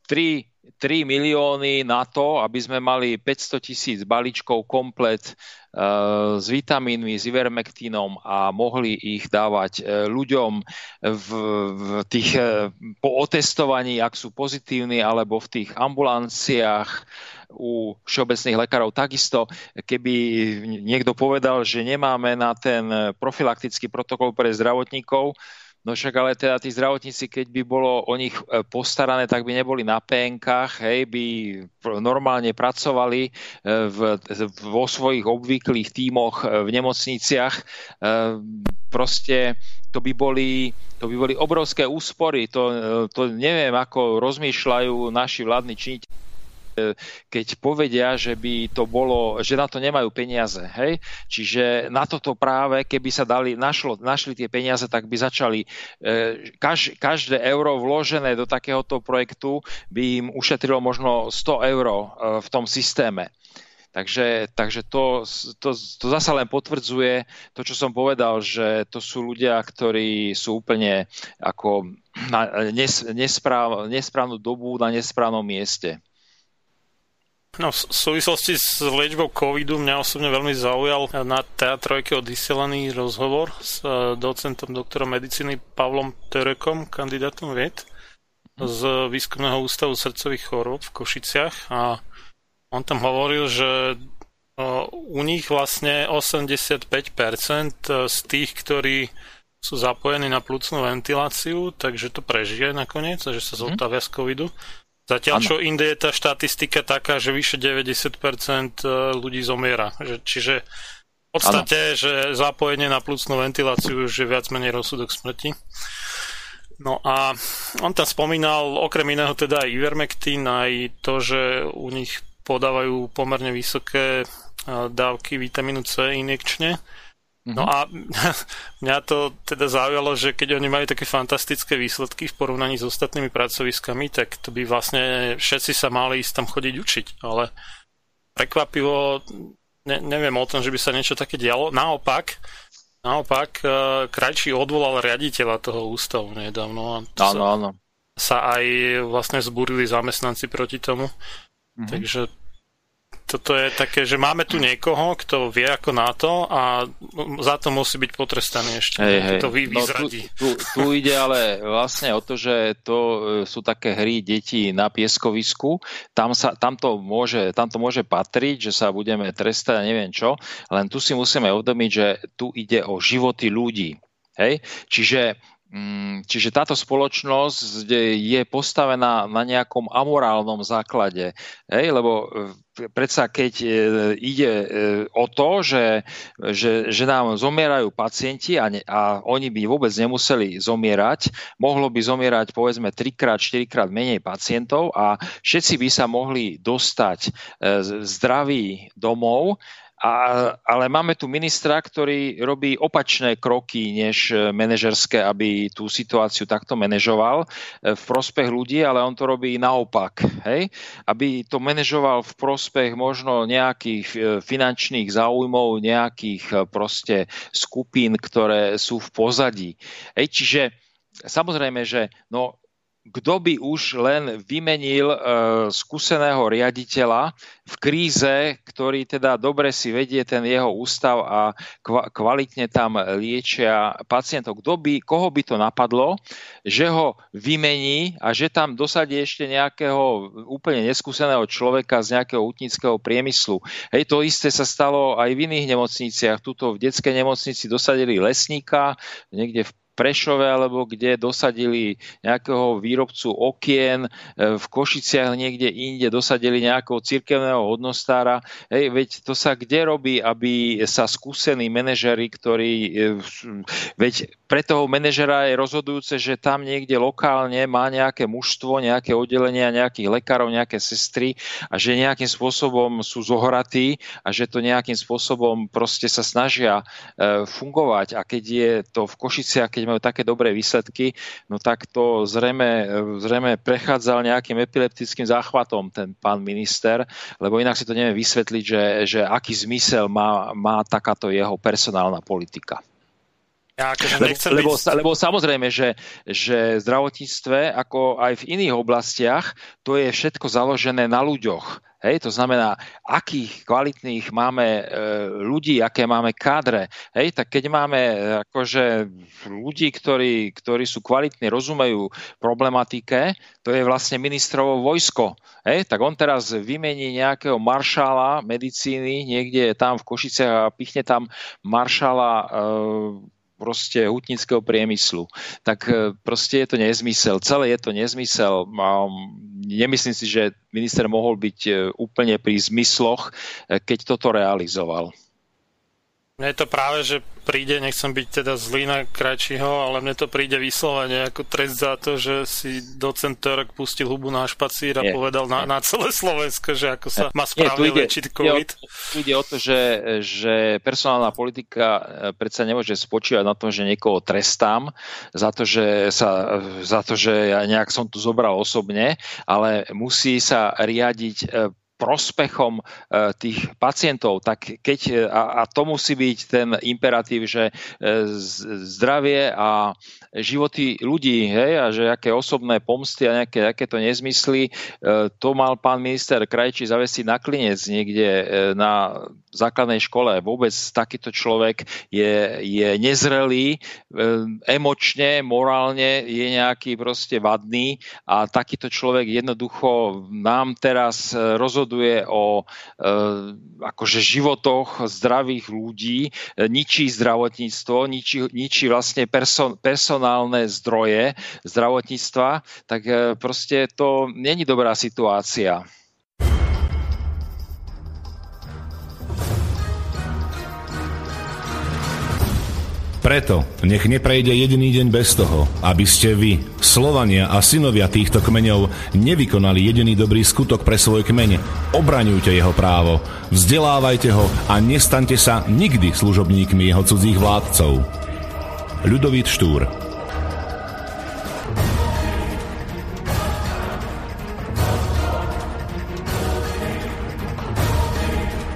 3 3 milióny na to, aby sme mali 500 tisíc balíčkov komplet uh, s vitamínmi, s ivermektínom a mohli ich dávať uh, ľuďom v, v tých, uh, po otestovaní, ak sú pozitívni, alebo v tých ambulanciách u všeobecných lekárov. Takisto, keby niekto povedal, že nemáme na ten profilaktický protokol pre zdravotníkov, No však ale teda tí zdravotníci, keď by bolo o nich e, postarané, tak by neboli na PNK, hej, by normálne pracovali e, v, vo svojich obvyklých tímoch e, v nemocniciach. Proste to by boli, to by boli obrovské úspory. To, to neviem, ako rozmýšľajú naši vládni činiteľi keď povedia, že by to bolo, že na to nemajú peniaze. Hej? Čiže na toto práve, keby sa dali, našlo, našli tie peniaze, tak by začali e, kaž, každé euro vložené do takéhoto projektu by im ušetrilo možno 100 eur e, v tom systéme. Takže, takže to, to, to zasa len potvrdzuje to, čo som povedal, že to sú ľudia, ktorí sú úplne ako na nes, nespráv, nesprávnu dobu na nesprávnom mieste. No, v súvislosti s liečbou covidu mňa osobne veľmi zaujal na teatrojke odvysielaný rozhovor s e, docentom doktorom medicíny Pavlom Terekom, kandidátom vied. z výskumného ústavu srdcových chorôb v Košiciach a on tam hovoril, že u nich vlastne 85% z tých, ktorí sú zapojení na plúcnú ventiláciu, takže to prežije nakoniec, že sa mhm. zotavia z covidu. Zatiaľ, ano. čo inde je tá štatistika taká, že vyše 90% ľudí zomiera. Čiže v podstate, ano. že zapojenie na plúcnú ventiláciu už je viac menej rozsudok smrti. No a on tam spomínal okrem iného teda aj Ivermectin, aj to, že u nich podávajú pomerne vysoké dávky vitamínu C injekčne. No mhm. a [LAUGHS] mňa to teda zaujalo, že keď oni majú také fantastické výsledky v porovnaní s ostatnými pracoviskami, tak to by vlastne všetci sa mali ísť tam chodiť učiť. Ale prekvapivo ne, neviem o tom, že by sa niečo také dialo. Naopak, Naopak, e, Krajčí odvolal riaditeľa toho ústavu nedávno. A áno, áno. Sa aj vlastne zbúrili zamestnanci proti tomu. Mm-hmm. Takže toto je také, že máme tu niekoho, kto vie ako na to a za to musí byť potrestaný ešte. Hej, hej. To vy, no, tu, tu, tu ide ale vlastne o to, že to e, sú také hry detí na pieskovisku. Tam, sa, tam, to môže, tam to môže patriť, že sa budeme trestať a neviem čo. Len tu si musíme uvedomiť, že tu ide o životy ľudí. Hej? Čiže čiže táto spoločnosť je postavená na nejakom amorálnom základe. Hej, lebo e, predsa keď e, ide e, o to, že, že, že nám zomierajú pacienti a, ne, a oni by vôbec nemuseli zomierať, mohlo by zomierať povedzme 3 krát, 4 krát menej pacientov a všetci by sa mohli dostať zdraví domov, a, ale máme tu ministra, ktorý robí opačné kroky než manažerské, aby tú situáciu takto manažoval e, v prospech ľudí, ale on to robí naopak. Hej? Aby to manažoval v prospech možno nejakých e, finančných záujmov, nejakých e, proste skupín, ktoré sú v pozadí. Hej? Čiže samozrejme, že no, kto by už len vymenil e, skúseného riaditeľa v kríze, ktorý teda dobre si vedie ten jeho ústav a kva, kvalitne tam liečia pacientov. Kto by, koho by to napadlo, že ho vymení a že tam dosadí ešte nejakého úplne neskúseného človeka z nejakého útnického priemyslu. Hej, to isté sa stalo aj v iných nemocniciach. Tuto v detskej nemocnici dosadili lesníka, niekde v Prešove alebo kde dosadili nejakého výrobcu okien, e, v Košiciach niekde inde dosadili nejakého cirkevného hodnostára. Hej, veď to sa kde robí, aby sa skúsení manažeri, ktorí... E, veď pre toho manažera je rozhodujúce, že tam niekde lokálne má nejaké mužstvo, nejaké oddelenia, nejakých lekárov, nejaké sestry a že nejakým spôsobom sú zohratí a že to nejakým spôsobom proste sa snažia e, fungovať. A keď je to v Košiciach, keď majú také dobré výsledky, no tak to zrejme, zrejme prechádzal nejakým epileptickým záchvatom ten pán minister, lebo inak si to neviem vysvetliť, že, že aký zmysel má, má takáto jeho personálna politika. Ja akože lebo, byť... lebo, lebo samozrejme, že, že v zdravotníctve, ako aj v iných oblastiach, to je všetko založené na ľuďoch. Hej, to znamená, akých kvalitných máme e, ľudí, aké máme kádre. Hej, tak keď máme e, akože ľudí, ktorí, ktorí sú kvalitní, rozumejú problematike, to je vlastne ministrovo vojsko. Hej, tak on teraz vymení nejakého maršála medicíny, niekde tam v Košice a pichne tam maršála e, proste hutnického priemyslu. Tak e, proste je to nezmysel. Celé je to nezmysel. Nemyslím si, že minister mohol byť e, úplne pri zmysloch, e, keď toto realizoval. Mne to práve, že príde, nechcem byť teda zlý na Krajčího, ale mne to príde vyslovene ako trest za to, že si docent Törk pustil hubu na špacír a nie, povedal na, na celé Slovensko, že ako sa má správne liečiť COVID. Tu ide o to, že, že personálna politika e, predsa nemôže spočívať na tom, že niekoho trestám za to, že, sa, za to, že ja nejak som tu zobral osobne, ale musí sa riadiť e, prospechom tých pacientov, tak keď, a, a to musí byť ten imperatív, že zdravie a životy ľudí, hej, a že aké osobné pomsty a nejaké, nejaké to nezmysly, to mal pán minister Krajčí zavesiť na klinec niekde na základnej škole. Vôbec takýto človek je, je nezrelý, emočne, morálne je nejaký proste vadný a takýto človek jednoducho nám teraz rozhoduje o e, akože životoch zdravých ľudí, e, ničí zdravotníctvo, ničí, ničí vlastne person, personálne zdroje zdravotníctva, tak e, proste to není dobrá situácia. Preto nech neprejde jediný deň bez toho, aby ste vy, Slovania a synovia týchto kmeňov, nevykonali jediný dobrý skutok pre svoj kmeň. Obraňujte jeho právo, vzdelávajte ho a nestaňte sa nikdy služobníkmi jeho cudzích vládcov. Ľudovít Štúr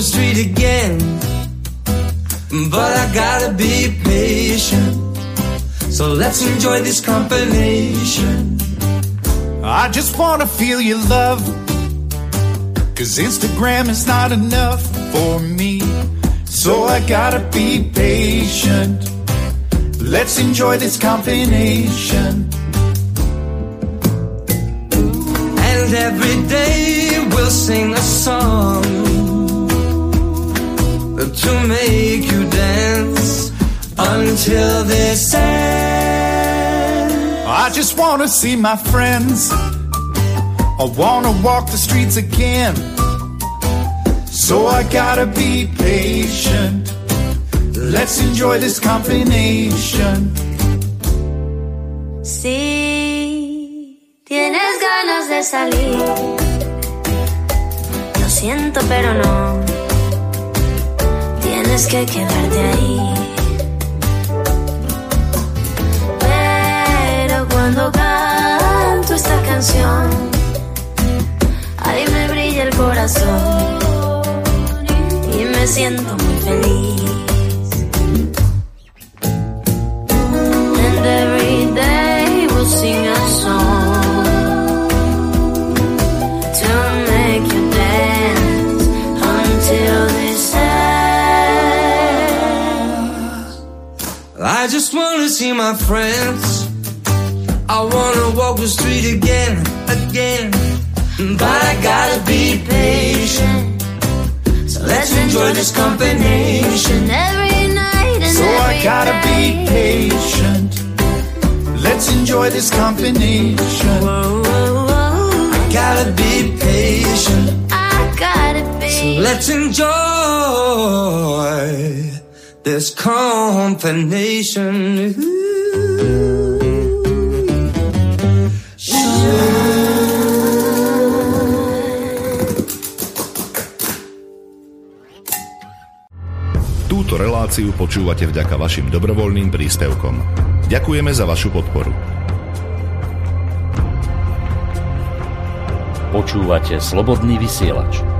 The street again, but I gotta be patient. So let's enjoy this combination. I just wanna feel your love, cause Instagram is not enough for me. So I gotta be patient. Let's enjoy this combination. And every day we'll sing a song to make you dance until this ends. I just wanna see my friends. I wanna walk the streets again. So I gotta be patient. Let's enjoy this combination. Si tienes ganas de salir, lo siento pero no, tienes que quedarte ahí. Pero cuando canto esta canción, ahí me brilla el corazón y me siento muy feliz. Just wanna see my friends. I wanna walk the street again, again. But I gotta be patient. So let's enjoy this combination. Every night and So I gotta be patient. Let's enjoy this combination. Whoa, whoa, whoa. Gotta be patient. I gotta be. So Let's enjoy this combination. Túto reláciu počúvate vďaka vašim dobrovoľným príspevkom. Ďakujeme za vašu podporu. Počúvate Slobodný vysielač.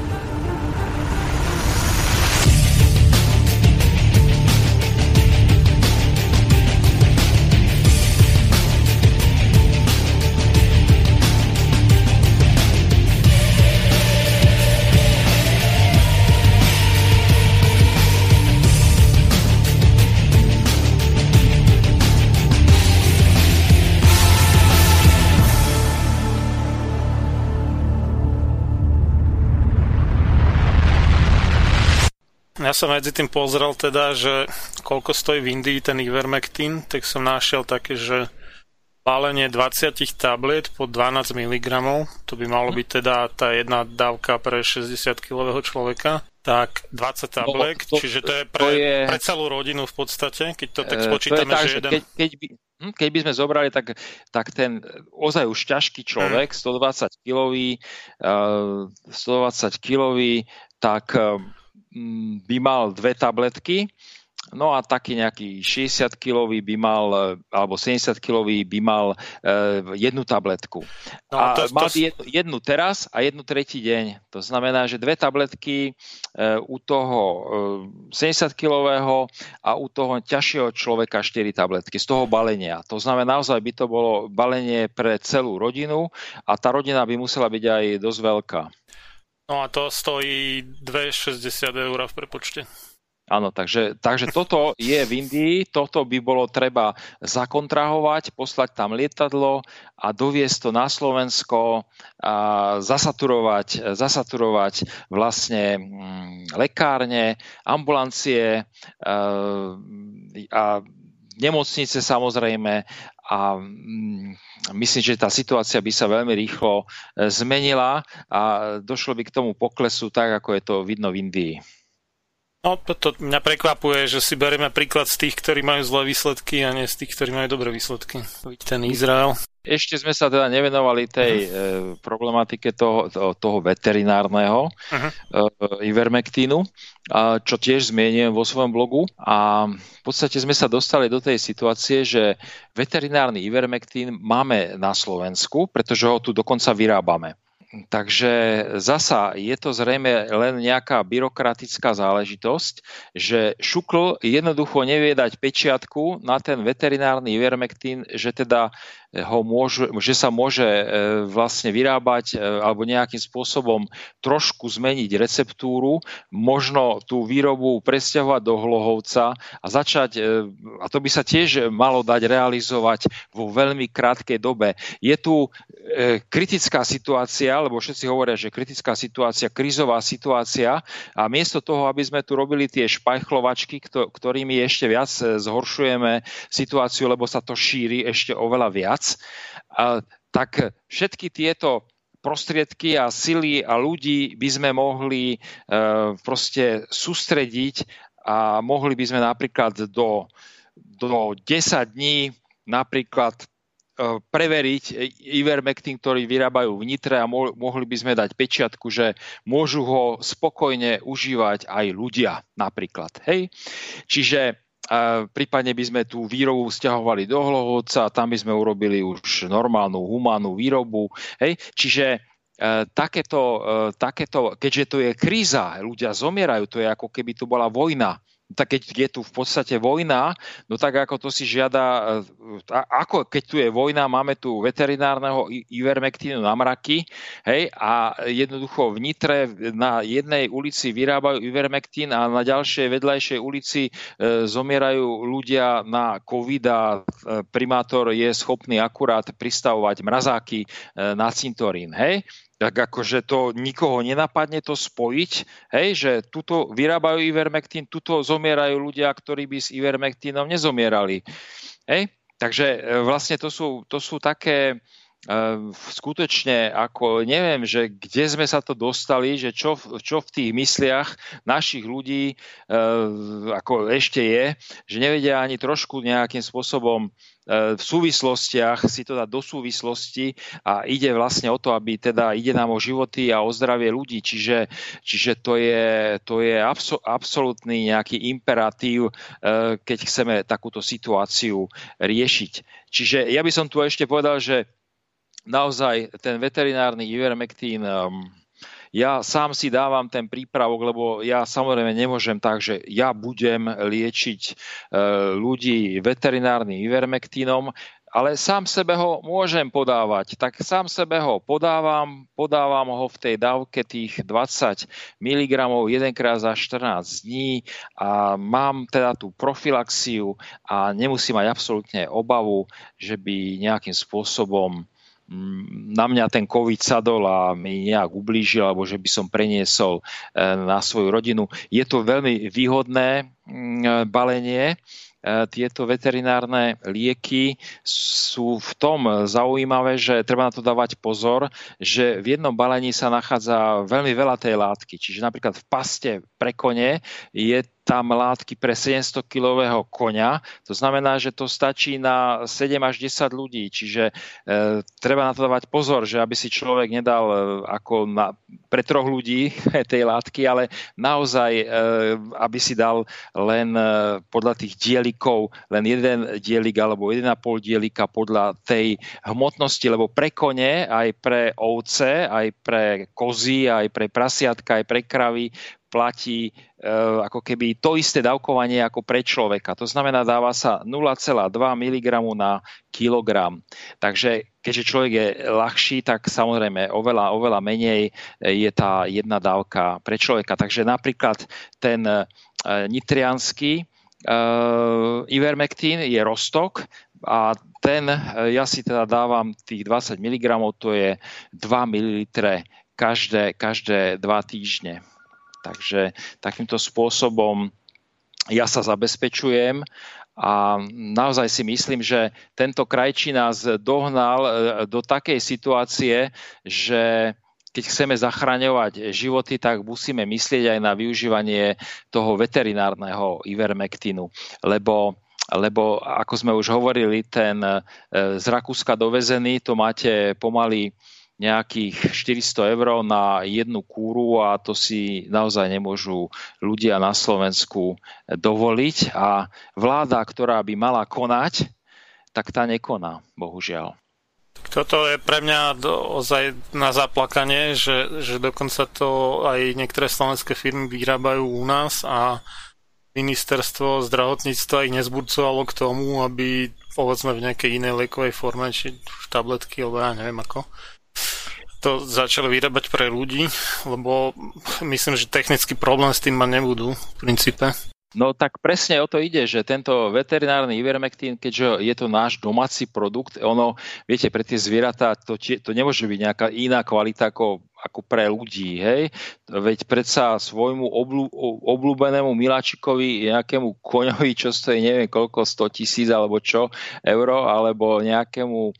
Ja som medzi tým pozrel teda, že koľko stojí v Indii ten Ivermectin, tak som našiel také, že balenie 20 tabliet po 12 mg, to by malo byť teda tá jedna dávka pre 60-kilového človeka, tak 20 tabliek, no, to, čiže to je pre, to je, pre celú rodinu v podstate, keď to tak e, spočítame, to tak, že jeden... Keď, keď, by, hm, keď by sme zobrali, tak, tak ten ozaj už ťažký človek, hmm. 120 kilový, uh, 120 kilový, tak Mm, by mal dve tabletky, no a taký nejaký 60-kilový by mal, alebo 70-kilový by mal e, jednu tabletku. No, a to, mal to... jednu, jednu teraz a jednu tretí deň. To znamená, že dve tabletky e, u toho e, 70-kilového a u toho ťažšieho človeka 4 tabletky z toho balenia. To znamená, naozaj by to bolo balenie pre celú rodinu a tá rodina by musela byť aj dosť veľká. No a to stojí 2,60 eur v prepočte. Áno, takže, takže toto je v Indii, toto by bolo treba zakontrahovať, poslať tam lietadlo a doviesť to na Slovensko a zasaturovať, zasaturovať vlastne mm, lekárne, ambulancie a, a nemocnice samozrejme a mm, myslím, že tá situácia by sa veľmi rýchlo e, zmenila a došlo by k tomu poklesu tak, ako je to vidno v Indii. No, toto mňa prekvapuje, že si berieme príklad z tých, ktorí majú zlé výsledky a nie z tých, ktorí majú dobré výsledky. Ten Izrael. Ešte sme sa teda nevenovali tej uh-huh. e, problematike toho, toho, toho veterinárneho uh-huh. e, ivermektínu, a, čo tiež zmienujem vo svojom blogu. A v podstate sme sa dostali do tej situácie, že veterinárny ivermektín máme na Slovensku, pretože ho tu dokonca vyrábame. Takže zasa je to zrejme len nejaká byrokratická záležitosť, že Šukl jednoducho nevie dať pečiatku na ten veterinárny ivermektín, že teda ho môžu, že sa môže e, vlastne vyrábať e, alebo nejakým spôsobom trošku zmeniť receptúru, možno tú výrobu presťahovať do Hlohovca a začať, e, a to by sa tiež malo dať realizovať vo veľmi krátkej dobe. Je tu kritická situácia, lebo všetci hovoria, že kritická situácia, krizová situácia. A miesto toho, aby sme tu robili tie špajchlovačky, ktorými ešte viac zhoršujeme situáciu, lebo sa to šíri ešte oveľa viac, tak všetky tieto prostriedky a sily a ľudí by sme mohli e, proste sústrediť a mohli by sme napríklad do, do 10 dní napríklad e, preveriť Ivermectin, ktorý vyrábajú v Nitre a mohli by sme dať pečiatku, že môžu ho spokojne užívať aj ľudia napríklad. Hej? Čiže a prípadne by sme tú výrobu vzťahovali do Hlohovca, tam by sme urobili už normálnu humánnu výrobu. Hej? Čiže e, takéto, e, takéto, keďže to je kríza, ľudia zomierajú, to je ako keby tu bola vojna tak keď je tu v podstate vojna, no tak ako to si žiada, eh, ako keď tu je vojna, máme tu veterinárneho ivermektínu na mraky, hej, a jednoducho v Nitre na jednej ulici vyrábajú ivermektín a na ďalšej vedľajšej ulici e, zomierajú ľudia na COVID a e, primátor je schopný akurát pristavovať mrazáky e, na cintorín, hej tak akože to nikoho nenapadne to spojiť, hej, že tuto vyrábajú ivermektín, tuto zomierajú ľudia, ktorí by s ivermektínom nezomierali. Hej? Takže e, vlastne to sú, to sú také, skutočne ako neviem, že kde sme sa to dostali, že čo, čo v tých mysliach našich ľudí ako ešte je, že nevedia ani trošku nejakým spôsobom v súvislostiach si to dá do súvislosti a ide vlastne o to, aby teda ide nám o životy a o zdravie ľudí, čiže, čiže to je, to je abso, absolútny nejaký imperatív, keď chceme takúto situáciu riešiť. Čiže ja by som tu ešte povedal, že naozaj ten veterinárny ivermectin um, ja sám si dávam ten prípravok, lebo ja samozrejme nemôžem tak, že ja budem liečiť uh, ľudí veterinárnym ivermektínom, ale sám sebe ho môžem podávať. Tak sám sebe ho podávam, podávam ho v tej dávke tých 20 mg jedenkrát za 14 dní a mám teda tú profilaxiu a nemusím mať absolútne obavu, že by nejakým spôsobom na mňa ten COVID sadol a mi nejak ublížil, alebo že by som preniesol e, na svoju rodinu. Je to veľmi výhodné mm, balenie. E, tieto veterinárne lieky sú v tom zaujímavé, že treba na to dávať pozor, že v jednom balení sa nachádza veľmi veľa tej látky. Čiže napríklad v paste pre kone je tam látky pre 700-kilového koňa. To znamená, že to stačí na 7 až 10 ľudí. Čiže e, treba na to dávať pozor, že aby si človek nedal e, ako na, pre troch ľudí [LAUGHS] tej látky, ale naozaj, e, aby si dal len e, podľa tých dielikov, len jeden dielik alebo 1,5 dielika podľa tej hmotnosti, lebo pre kone, aj pre ovce, aj pre kozy, aj pre prasiatka, aj pre kravy platí e, ako keby to isté dávkovanie ako pre človeka. To znamená, dáva sa 0,2 mg na kilogram. Takže keďže človek je ľahší, tak samozrejme oveľa, oveľa menej je tá jedna dávka pre človeka. Takže napríklad ten e, nitrianský e, ivermectin je rostok a ten, ja si teda dávam tých 20 mg, to je 2 ml každé, každé dva týždne. Takže takýmto spôsobom ja sa zabezpečujem a naozaj si myslím, že tento krajčí nás dohnal e, do takej situácie, že keď chceme zachraňovať životy, tak musíme myslieť aj na využívanie toho veterinárneho ivermektinu, lebo lebo ako sme už hovorili, ten e, z Rakúska dovezený, to máte pomaly nejakých 400 eur na jednu kúru a to si naozaj nemôžu ľudia na Slovensku dovoliť a vláda, ktorá by mala konať, tak tá nekoná, bohužiaľ. Toto je pre mňa ozaj na zaplakanie, že, že dokonca to aj niektoré slovenské firmy vyrábajú u nás a ministerstvo zdravotníctva ich nezburcovalo k tomu, aby povedzme v nejakej inej liekovej forme, či už tabletky, alebo ja neviem ako, to začali vyrábať pre ľudí, lebo myslím, že technický problém s tým ma nebudú v princípe. No tak presne o to ide, že tento veterinárny ivermectin, keďže je to náš domáci produkt, ono, viete, pre tie zvieratá to, to nemôže byť nejaká iná kvalita ako ako pre ľudí, hej? Veď predsa svojmu obľú, obľúbenému miláčikovi, nejakému koňovi, čo stojí neviem koľko, 100 tisíc alebo čo, euro, alebo nejakému e,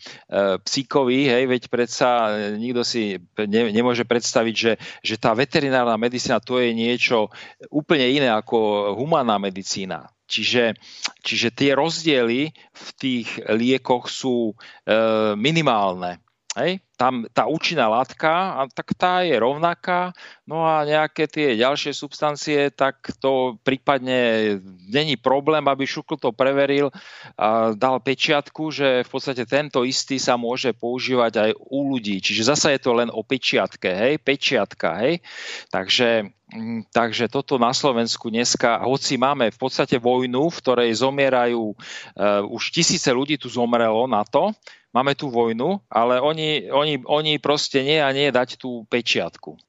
psíkovi, hej? Veď predsa nikto si ne, nemôže predstaviť, že, že tá veterinárna medicína to je niečo úplne iné ako humánna medicína. Čiže, čiže tie rozdiely v tých liekoch sú e, minimálne. Hej? Tam tá účinná látka, a tak tá je rovnaká, no a nejaké tie ďalšie substancie, tak to prípadne není problém, aby Šukl to preveril a dal pečiatku, že v podstate tento istý sa môže používať aj u ľudí. Čiže zasa je to len o pečiatke, hej, pečiatka, hej. Takže mm, Takže toto na Slovensku dneska, hoci máme v podstate vojnu, v ktorej zomierajú, uh, už tisíce ľudí tu zomrelo na to, máme tú vojnu, ale oni, oni, oni proste nie a nie dať tú pečiatku.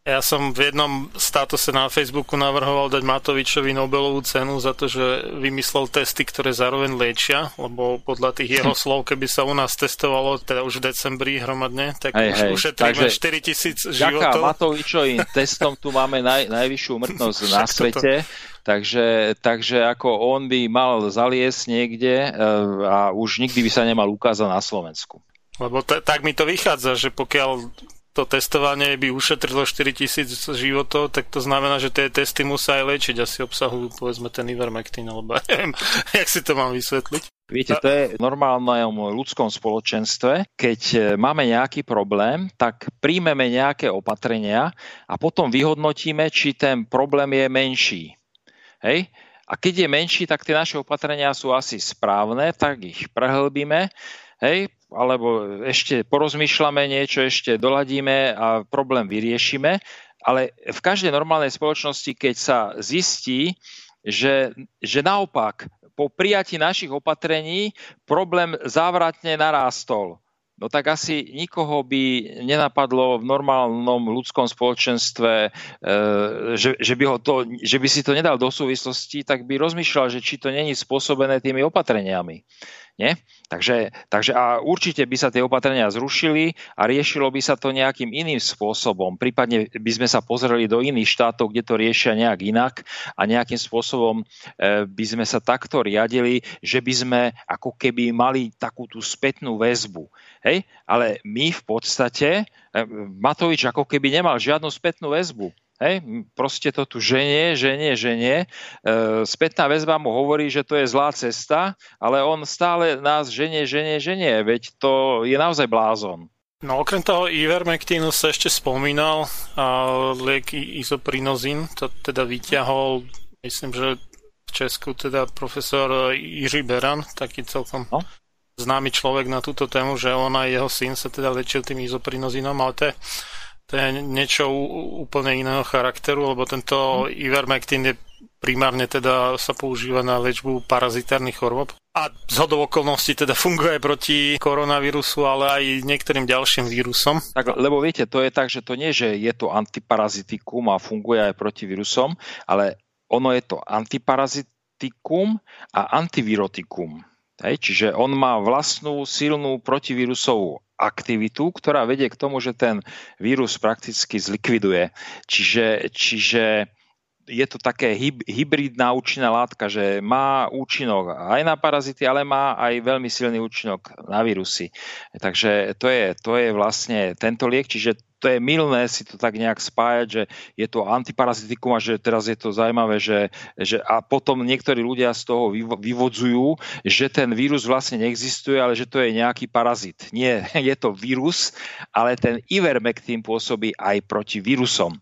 Ja som v jednom statuse na Facebooku navrhoval dať Matovičovi Nobelovú cenu za to, že vymyslel testy, ktoré zároveň liečia, lebo podľa tých jeho [LAUGHS] slov, keby sa u nás testovalo teda už v decembri hromadne, tak hej, už hej. ušetríme 4 tisíc životov. Matovičovým testom tu máme naj, najvyššiu [LAUGHS] umrtnosť na svete. Takže, takže ako on by mal zaliesť niekde eh, a už nikdy by sa nemal ukázať na Slovensku. Lebo t- tak mi to vychádza, že pokiaľ to testovanie by ušetrilo 4000 životov, tak to znamená, že tie testy musia aj liečiť. Asi obsahujú, povedzme, ten Ivermectin, alebo [LAUGHS] neviem, jak si to mám vysvetliť. Viete, to je v normálnom ľudskom spoločenstve. Keď e, máme nejaký problém, tak príjmeme nejaké opatrenia a potom vyhodnotíme, či ten problém je menší. Hej? A keď je menší, tak tie naše opatrenia sú asi správne, tak ich prehlbíme. Hej, alebo ešte porozmýšľame niečo, ešte doladíme a problém vyriešime. Ale v každej normálnej spoločnosti, keď sa zistí, že, že naopak po prijatí našich opatrení problém závratne narástol, no tak asi nikoho by nenapadlo v normálnom ľudskom spoločenstve, e, že, že, by ho to, že by si to nedal do súvislosti, tak by rozmýšľal, že či to není spôsobené tými opatreniami. Nie? Takže, takže a určite by sa tie opatrenia zrušili a riešilo by sa to nejakým iným spôsobom. Prípadne by sme sa pozreli do iných štátov, kde to riešia nejak inak a nejakým spôsobom e, by sme sa takto riadili, že by sme ako keby mali takú tú spätnú väzbu. Hej? Ale my v podstate, e, Matovič ako keby nemal žiadnu spätnú väzbu. Hej, proste to tu ženie, ženie, ženie. E, spätná väzba mu hovorí, že to je zlá cesta, ale on stále nás ženie, ženie, ženie. Veď to je naozaj blázon. No okrem toho Ivermectinu sa ešte spomínal a liek izoprinozin, to teda vyťahol, myslím, že v Česku teda profesor Jiří Beran, taký celkom no. známy človek na túto tému, že on a jeho syn sa teda liečil tým izoprinozínom, ale to je to je niečo úplne iného charakteru, lebo tento hmm. Ivermectin je primárne teda sa používa na liečbu parazitárnych chorôb. A z hodou okolností teda funguje proti koronavírusu, ale aj niektorým ďalším vírusom. Tak, lebo viete, to je tak, že to nie, že je to antiparazitikum a funguje aj proti vírusom, ale ono je to antiparazitikum a antivirotikum. Hej, čiže on má vlastnú silnú protivírusovú aktivitu, ktorá vedie k tomu, že ten vírus prakticky zlikviduje. Čiže, čiže je to také hybridná účinná látka, že má účinok aj na parazity, ale má aj veľmi silný účinok na vírusy. Takže to je, to je vlastne tento liek, čiže to je milné si to tak nejak spájať, že je to antiparazitikum a že teraz je to zaujímavé, že, že a potom niektorí ľudia z toho vyvodzujú, že ten vírus vlastne neexistuje, ale že to je nejaký parazit. Nie, [LAUGHS] je to vírus, ale ten ivermectin pôsobí aj proti vírusom.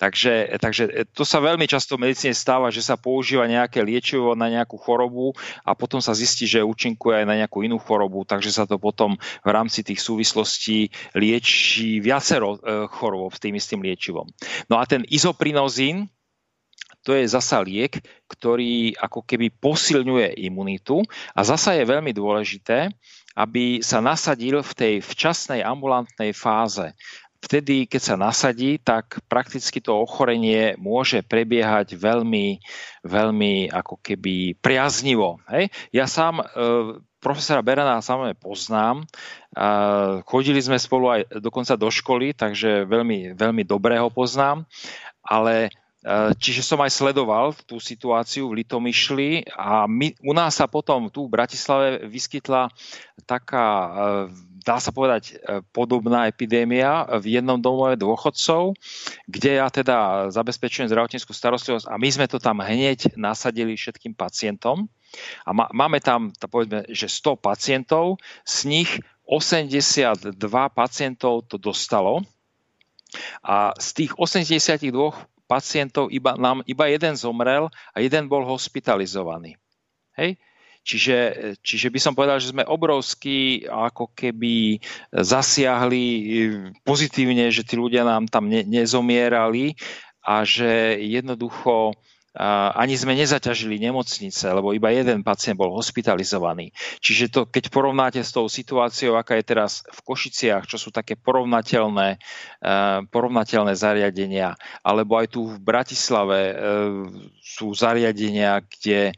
Takže, takže to sa veľmi často v medicíne stáva, že sa používa nejaké liečivo na nejakú chorobu a potom sa zistí, že účinkuje aj na nejakú inú chorobu, takže sa to potom v rámci tých súvislostí lieči viacero e, chorôb s tým istým liečivom. No a ten izoprinozín, to je zasa liek, ktorý ako keby posilňuje imunitu a zasa je veľmi dôležité, aby sa nasadil v tej včasnej ambulantnej fáze vtedy, keď sa nasadí, tak prakticky to ochorenie môže prebiehať veľmi, veľmi ako keby priaznivo. Hej? Ja sám e, profesora Berana samozrejme poznám. A chodili sme spolu aj dokonca do školy, takže veľmi, veľmi dobre ho poznám. Ale e, Čiže som aj sledoval tú situáciu v Litomyšli a my, u nás sa potom tu v Bratislave vyskytla taká e, dá sa povedať, e, podobná epidémia v jednom domove dôchodcov, kde ja teda zabezpečujem zdravotníckú starostlivosť a my sme to tam hneď nasadili všetkým pacientom. A máme tam, povedzme, že 100 pacientov, z nich 82 pacientov to dostalo a z tých 82 pacientov iba, nám iba jeden zomrel a jeden bol hospitalizovaný. Hej? Čiže, čiže by som povedal, že sme obrovsky ako keby zasiahli pozitívne, že tí ľudia nám tam ne, nezomierali a že jednoducho ani sme nezaťažili nemocnice, lebo iba jeden pacient bol hospitalizovaný. Čiže to, keď porovnáte s tou situáciou, aká je teraz v Košiciach, čo sú také porovnateľné, porovnateľné zariadenia, alebo aj tu v Bratislave e, sú zariadenia, kde e,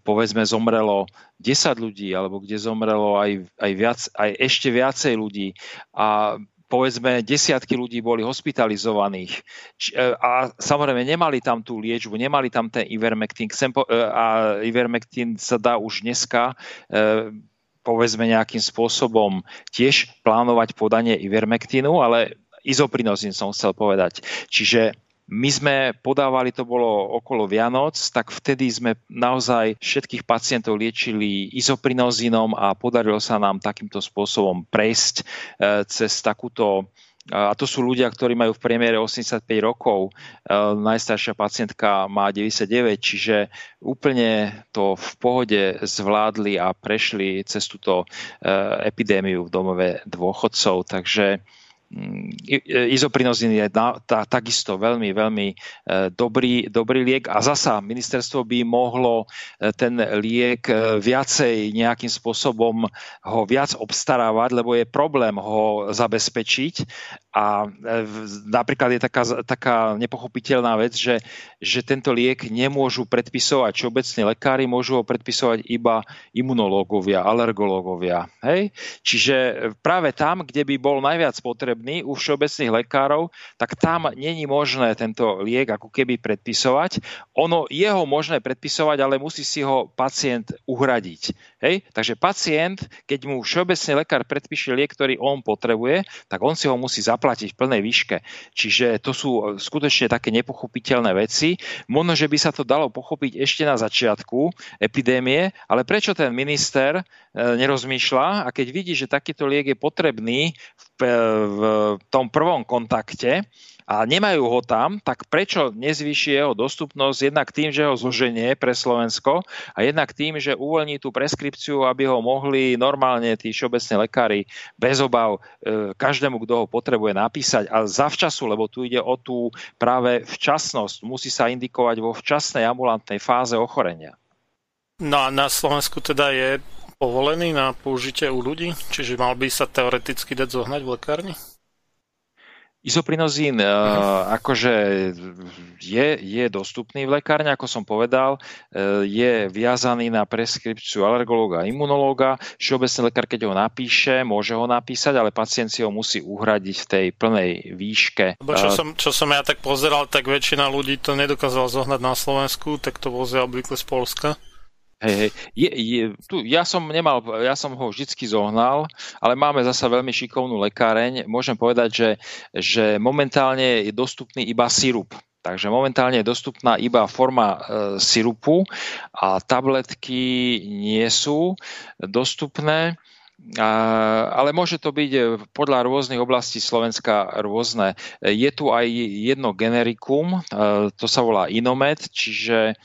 povedzme zomrelo 10 ľudí, alebo kde zomrelo aj, aj, viac, aj ešte viacej ľudí a povedzme desiatky ľudí boli hospitalizovaných e, a samozrejme nemali tam tú liečbu, nemali tam ten Ivermectin e, a Ivermectin sa dá už dneska e, povedzme nejakým spôsobom tiež plánovať podanie ivermektínu, ale izoprinozín som chcel povedať. Čiže my sme podávali, to bolo okolo Vianoc, tak vtedy sme naozaj všetkých pacientov liečili izoprinozínom a podarilo sa nám takýmto spôsobom prejsť e, cez takúto a to sú ľudia, ktorí majú v priemere 85 rokov. E, najstaršia pacientka má 99, čiže úplne to v pohode zvládli a prešli cez túto e, epidémiu v domove dôchodcov. Takže Mm, izoprinozín je na, tá, takisto veľmi, veľmi e, dobrý, dobrý liek. A zasa ministerstvo by mohlo e, ten liek e, viacej nejakým spôsobom ho viac obstarávať, lebo je problém ho zabezpečiť a napríklad je taká, taká nepochopiteľná vec, že, že tento liek nemôžu predpisovať všeobecní lekári, môžu ho predpisovať iba imunológovia, alergológovia. Hej? Čiže práve tam, kde by bol najviac potrebný u všeobecných lekárov, tak tam není možné tento liek ako keby predpisovať. Ono je ho možné predpisovať, ale musí si ho pacient uhradiť. Hej? Takže pacient, keď mu všeobecný lekár predpíše liek, ktorý on potrebuje, tak on si ho musí zaplatiť v plnej výške. Čiže to sú skutočne také nepochopiteľné veci. Možno, že by sa to dalo pochopiť ešte na začiatku epidémie, ale prečo ten minister e, nerozmýšľa a keď vidí, že takýto liek je potrebný v, v tom prvom kontakte a nemajú ho tam, tak prečo nezvýši jeho dostupnosť jednak tým, že ho zloženie pre Slovensko a jednak tým, že uvoľní tú preskripciu, aby ho mohli normálne tí všeobecní lekári bez obav e, každému, kto ho potrebuje napísať a zavčasu, lebo tu ide o tú práve včasnosť. Musí sa indikovať vo včasnej ambulantnej fáze ochorenia. No a na Slovensku teda je povolený na použitie u ľudí? Čiže mal by sa teoreticky dať zohnať v lekárni? Izoprinozín uh, akože je, je dostupný v lekárne, ako som povedal, uh, je viazaný na preskripciu alergológa a imunológa. Všeobecný lekár, keď ho napíše, môže ho napísať, ale pacient si ho musí uhradiť v tej plnej výške. Lebo čo, som, čo som ja tak pozeral, tak väčšina ľudí to nedokázala zohnať na Slovensku, tak to vozia obvykle z Polska. Hej, hej. Je, je, tu, ja som nemal, ja som ho vždycky zohnal, ale máme zasa veľmi šikovnú lekáreň. Môžem povedať, že, že momentálne je dostupný iba sirup. Takže momentálne je dostupná iba forma e, sirupu a tabletky nie sú dostupné. A, ale môže to byť podľa rôznych oblastí Slovenska rôzne. Je tu aj jedno generikum, e, to sa volá Inomed, čiže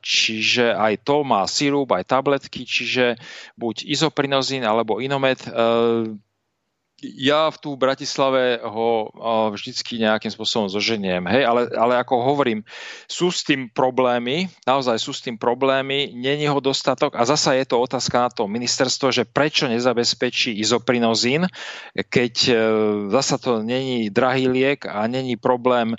čiže aj to má sirup, aj tabletky, čiže buď izoprinozín alebo inomet ja v tú Bratislave ho vždycky nejakým spôsobom zoženiem. Hej, ale, ale ako hovorím, sú s tým problémy, naozaj sú s tým problémy, není ho dostatok a zasa je to otázka na to ministerstvo, že prečo nezabezpečí izoprinozín, keď e, zasa to není drahý liek a není problém e,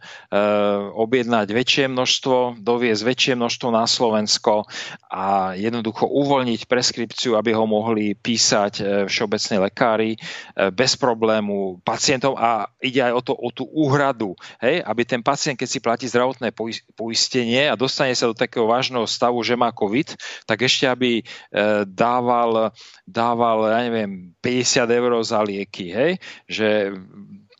objednať väčšie množstvo, doviezť väčšie množstvo na Slovensko a jednoducho uvoľniť preskripciu, aby ho mohli písať e, všeobecní lekári bez bez problému pacientov a ide aj o, to, o tú úhradu, hej, aby ten pacient, keď si platí zdravotné poistenie a dostane sa do takého vážneho stavu, že má COVID, tak ešte aby e, dával, dával, ja neviem, 50 eur za lieky, hej, že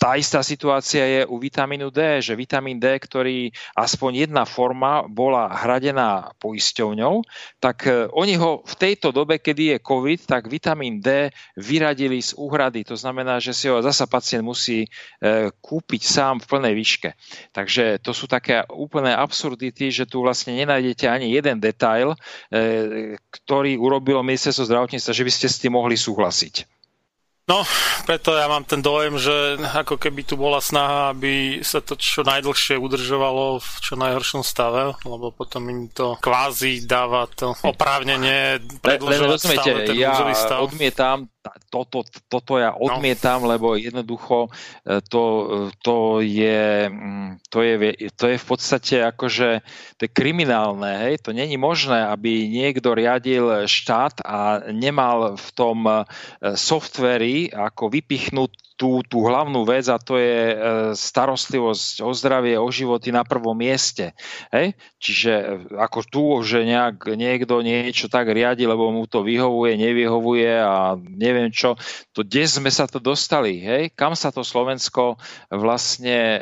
tá istá situácia je u vitamínu D, že vitamín D, ktorý aspoň jedna forma bola hradená poisťovňou, tak e, oni ho v tejto dobe, kedy je COVID, tak vitamín D vyradili z úhrady. To znamená, že si ho zasa pacient musí e, kúpiť sám v plnej výške. Takže to sú také úplné absurdity, že tu vlastne nenájdete ani jeden detail, e, ktorý urobilo ministerstvo zdravotníctva, že by ste s tým mohli súhlasiť. No, preto ja mám ten dojem, že ako keby tu bola snaha, aby sa to čo najdlhšie udržovalo v čo najhoršom stave, lebo potom im to kvázi dáva to oprávnenie predlžovať stále ten ja stav. odmietam toto, toto ja no. odmietam, no. lebo jednoducho e, to, to, je, mm, to, je, to je v podstate akože to je kriminálne. Hej? To není možné, aby niekto riadil štát a nemal v tom e, softveri ako vypichnúť tú, tú hlavnú vec a to je e, starostlivosť o zdravie, o životy na prvom mieste. Hej? Čiže e, ako tu, že nejak niekto niečo tak riadi, lebo mu to vyhovuje, nevyhovuje a neviem čo, to kde sme sa to dostali? Hej? Kam sa to Slovensko vlastne e,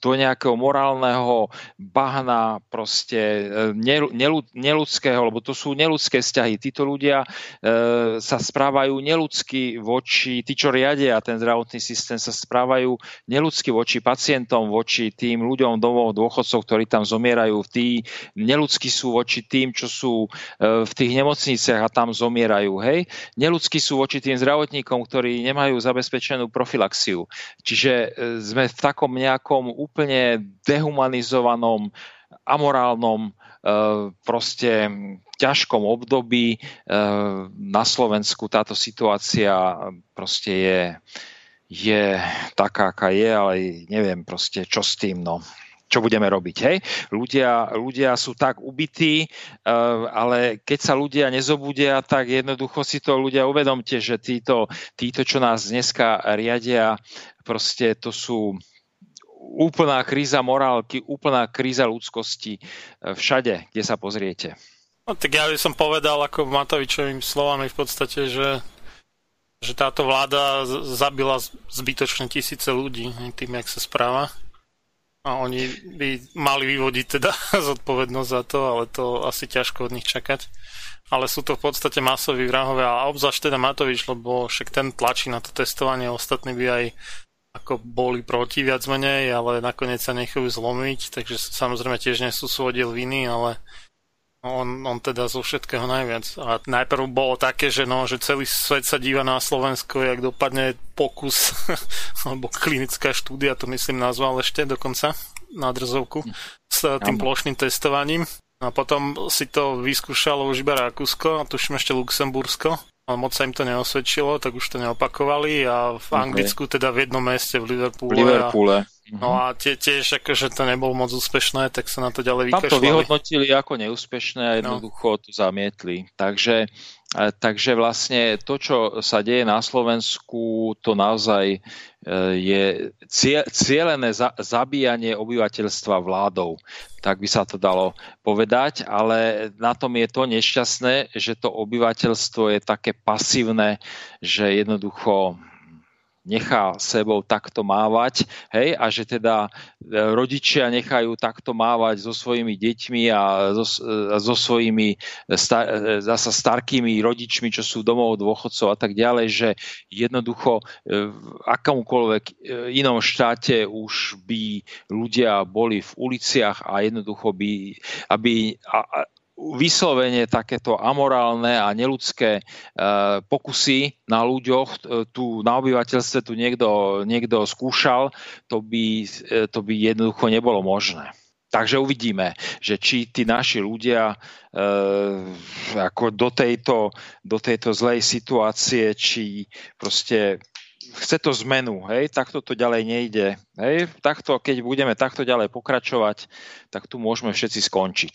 do nejakého morálneho bahna proste neludského, lebo to sú neludské vzťahy. Títo ľudia sa správajú neludsky voči, tí, čo riadia ten zdravotný systém sa správajú neludsky voči pacientom, voči tým ľuďom domov dôchodcov, ktorí tam zomierajú. Tí neludsky sú voči tým, čo sú e, v tých nemocniciach a tam zomierajú. Hej? Neludsky sú voči tým zdravotníkom, ktorí nemajú zabezpečenú profilaxiu. Čiže e, sme v takom nejakom úplne dehumanizovanom, amorálnom e, proste ťažkom období na Slovensku táto situácia proste je je taká, aká je, ale neviem proste, čo s tým, no čo budeme robiť. Hej? Ľudia, ľudia sú tak ubití, uh, ale keď sa ľudia nezobudia, tak jednoducho si to ľudia uvedomte, že títo, títo čo nás dneska riadia, proste to sú úplná kríza morálky, úplná kríza ľudskosti uh, všade, kde sa pozriete. No, tak ja by som povedal ako Matovičovým slovami v podstate, že že táto vláda zabila zbytočne tisíce ľudí tým, jak sa správa. A oni by mali vyvodiť teda [LAUGHS] zodpovednosť za to, ale to asi ťažko od nich čakať. Ale sú to v podstate masoví vrahovia a obzvlášť teda Matovič, lebo však ten tlačí na to testovanie, ostatní by aj ako boli proti viac menej, ale nakoniec sa nechajú zlomiť, takže samozrejme tiež nie sú svoj diel viny, ale on, on teda zo všetkého najviac. A najprv bolo také, že, no, že celý svet sa díva na Slovensko, jak dopadne pokus, [LAUGHS] alebo klinická štúdia, to myslím nazval ešte dokonca, na drzovku, s tým plošným testovaním. A potom si to vyskúšalo už iba Rakúsko a tuším ešte Luxembursko moc sa im to neosvedčilo, tak už to neopakovali a v Anglicku teda v jednom meste v Liverpoole. V Liverpoole. A, no a tie, tiež akože to nebolo moc úspešné, tak sa na to ďalej vykašľali. Tam to vyhodnotili ako neúspešné a no. jednoducho no. to zamietli. Takže Takže vlastne to, čo sa deje na Slovensku, to naozaj e, je cieľené zabíjanie obyvateľstva vládou. Tak by sa to dalo povedať, ale na tom je to nešťastné, že to obyvateľstvo je také pasívne, že jednoducho nechá sebou takto mávať, hej, a že teda e, rodičia nechajú takto mávať so svojimi deťmi a so, e, so svojimi star, e, zasa starkými rodičmi, čo sú domov dôchodcov a tak ďalej, že jednoducho v akomkoľvek inom štáte už by ľudia boli v uliciach a jednoducho by, aby, a, vyslovene takéto amorálne a neludské e, pokusy na ľuďoch, e, tu na obyvateľstve tu niekto, niekto skúšal, to by, e, to by jednoducho nebolo možné. Takže uvidíme, že či tí naši ľudia e, ako do tejto, do tejto zlej situácie, či proste chce to zmenu, hej, takto to ďalej nejde. Hej, takto, keď budeme takto ďalej pokračovať, tak tu môžeme všetci skončiť.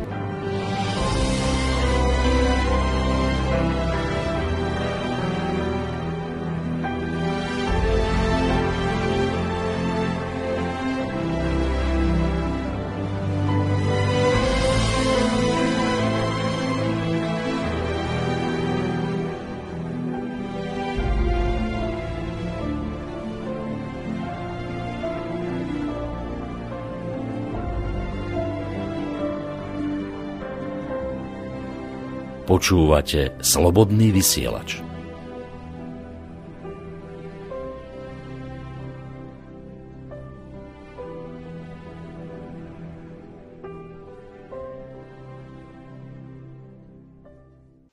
Počúvate Slobodný vysielač.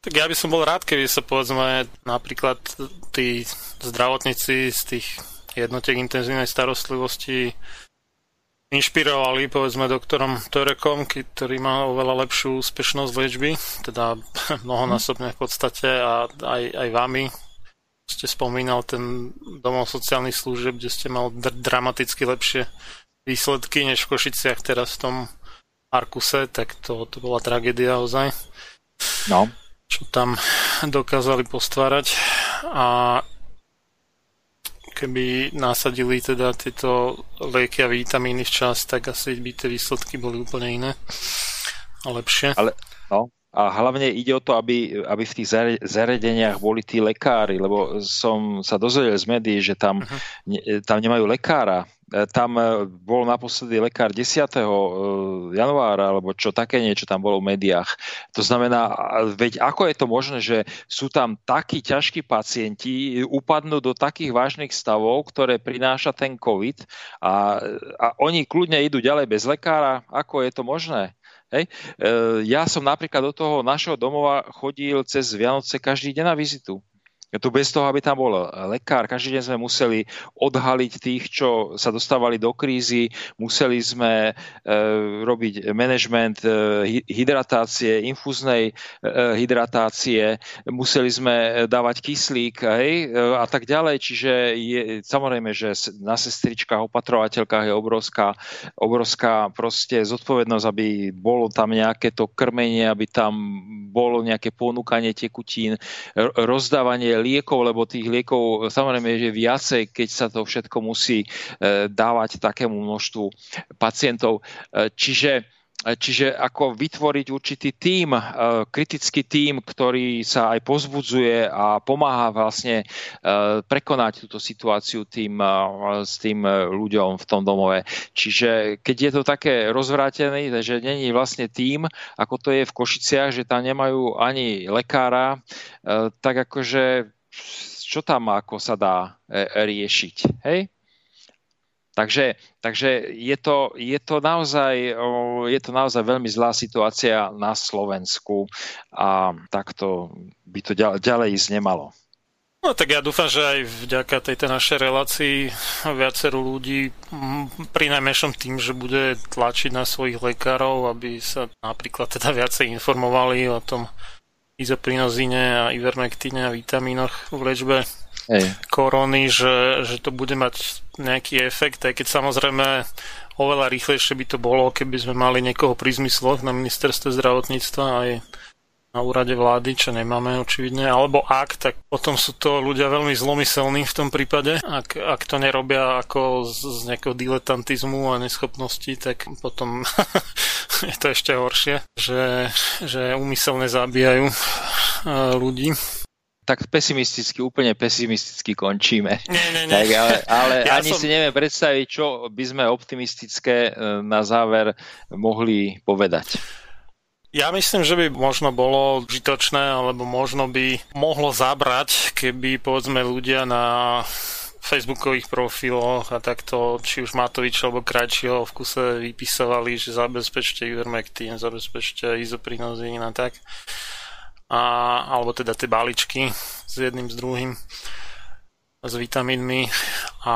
Tak ja by som bol rád, keby sa povedzme napríklad tí zdravotníci z tých jednotiek intenzívnej starostlivosti inšpirovali povedzme doktorom Torekom, ktorý má oveľa lepšiu úspešnosť liečby, teda [LAUGHS] mnohonásobne v podstate a aj, aj vami ste spomínal ten domov sociálnych služieb, kde ste mal dr- dramaticky lepšie výsledky než v Košiciach teraz v tom Arkuse, tak to, to bola tragédia ozaj. No. Čo tam dokázali postvárať a keby nasadili teda tieto lieky a vitamíny včas, tak asi by tie výsledky boli úplne iné a lepšie. Ale, no, a hlavne ide o to, aby, aby v tých zariadeniach boli tí lekári, lebo som sa dozvedel z médií, že tam, uh-huh. ne, tam nemajú lekára tam e, bol naposledy lekár 10. E, januára, alebo čo také niečo tam bolo v médiách. To znamená, veď ako je to možné, že sú tam takí ťažkí pacienti, upadnú do takých vážnych stavov, ktoré prináša ten COVID a, a oni kľudne idú ďalej bez lekára. Ako je to možné? Hej. Ja som napríklad do toho našeho domova chodil cez Vianoce každý deň na vizitu. Tu bez toho, aby tam bol lekár, každý deň sme museli odhaliť tých, čo sa dostávali do krízy, museli sme e, robiť manažment e, hydratácie, infúznej e, hydratácie, museli sme dávať kyslík hej, a tak ďalej. Čiže je, samozrejme, že na sestričkách, opatrovateľkách je obrovská, obrovská proste zodpovednosť, aby bolo tam nejaké to krmenie, aby tam bolo nejaké ponúkanie tekutín, rozdávanie liekov, lebo tých liekov samozrejme je viacej, keď sa to všetko musí e, dávať takému množstvu pacientov. E, čiže Čiže ako vytvoriť určitý tím, e, kritický tím, ktorý sa aj pozbudzuje a pomáha vlastne prekonať túto situáciu tým, s tým ľuďom v tom domove. Čiže keď je to také rozvrátené, že není vlastne tím, ako to je v Košiciach, že tam nemajú ani lekára, tak akože čo tam ako sa dá e, riešiť. Hej? Takže, takže je, to, je, to naozaj, je to naozaj veľmi zlá situácia na Slovensku a takto by to ďalej ísť nemalo. No tak ja dúfam, že aj vďaka tejto našej relácii viacero ľudí pri najmenšom tým, že bude tlačiť na svojich lekárov, aby sa napríklad teda viacej informovali o tom, izoprinozíne a ivermektíne a vitamínoch v liečbe Korony, že, že to bude mať nejaký efekt, aj keď samozrejme oveľa rýchlejšie by to bolo, keby sme mali niekoho pri zmysloch na ministerstve zdravotníctva aj na úrade vlády, čo nemáme očividne, alebo ak, tak potom sú to ľudia veľmi zlomyselní v tom prípade. Ak, ak to nerobia ako z, z nejakého diletantizmu a neschopnosti, tak potom [LAUGHS] je to ešte horšie, že, že úmyselne zabíjajú e, ľudí tak pesimisticky, úplne pesimisticky končíme. Nie, nie, nie. Tak, ale ale ja ani som... si neviem predstaviť, čo by sme optimistické e, na záver mohli povedať. Ja myslím, že by možno bolo užitočné, alebo možno by mohlo zabrať, keby povedzme ľudia na facebookových profiloch a takto, či už Matovič alebo Krajčího v kuse vypisovali, že zabezpečte Ivermectin, zabezpečte izoprinozín a tak. A, alebo teda tie baličky s jedným, s druhým s vitamínmi. A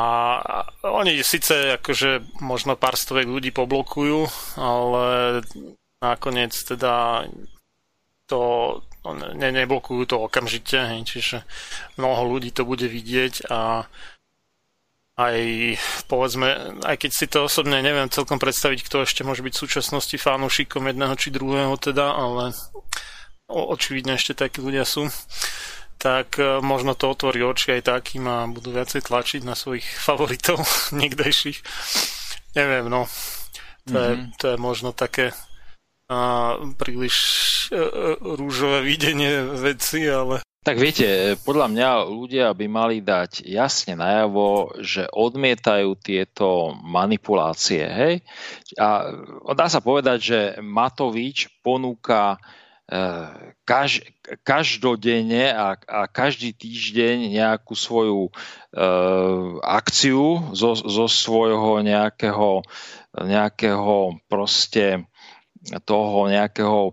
oni síce akože možno pár stovek ľudí poblokujú, ale nakoniec teda to ne, neblokujú to okamžite, hej, čiže mnoho ľudí to bude vidieť a aj povedzme, aj keď si to osobne neviem celkom predstaviť, kto ešte môže byť v súčasnosti fanúšikom jedného či druhého teda, ale očividne ešte takí ľudia sú tak e, možno to otvorí oči aj takým a budú viacej tlačiť na svojich [LAUGHS] favoritov [LAUGHS] niekdejších. Neviem, no. To, mm-hmm. je, Mhm. to je možno také a, príliš e, e, rúžové videnie veci, ale Tak viete, podľa mňa ľudia by mali dať jasne najavo, že odmietajú tieto manipulácie. Hej? A dá sa povedať, že Matovič ponúka kaž, každodenne a, a každý týždeň nejakú svoju e, akciu zo, zo svojho nejakého, nejakého proste toho nejakého e,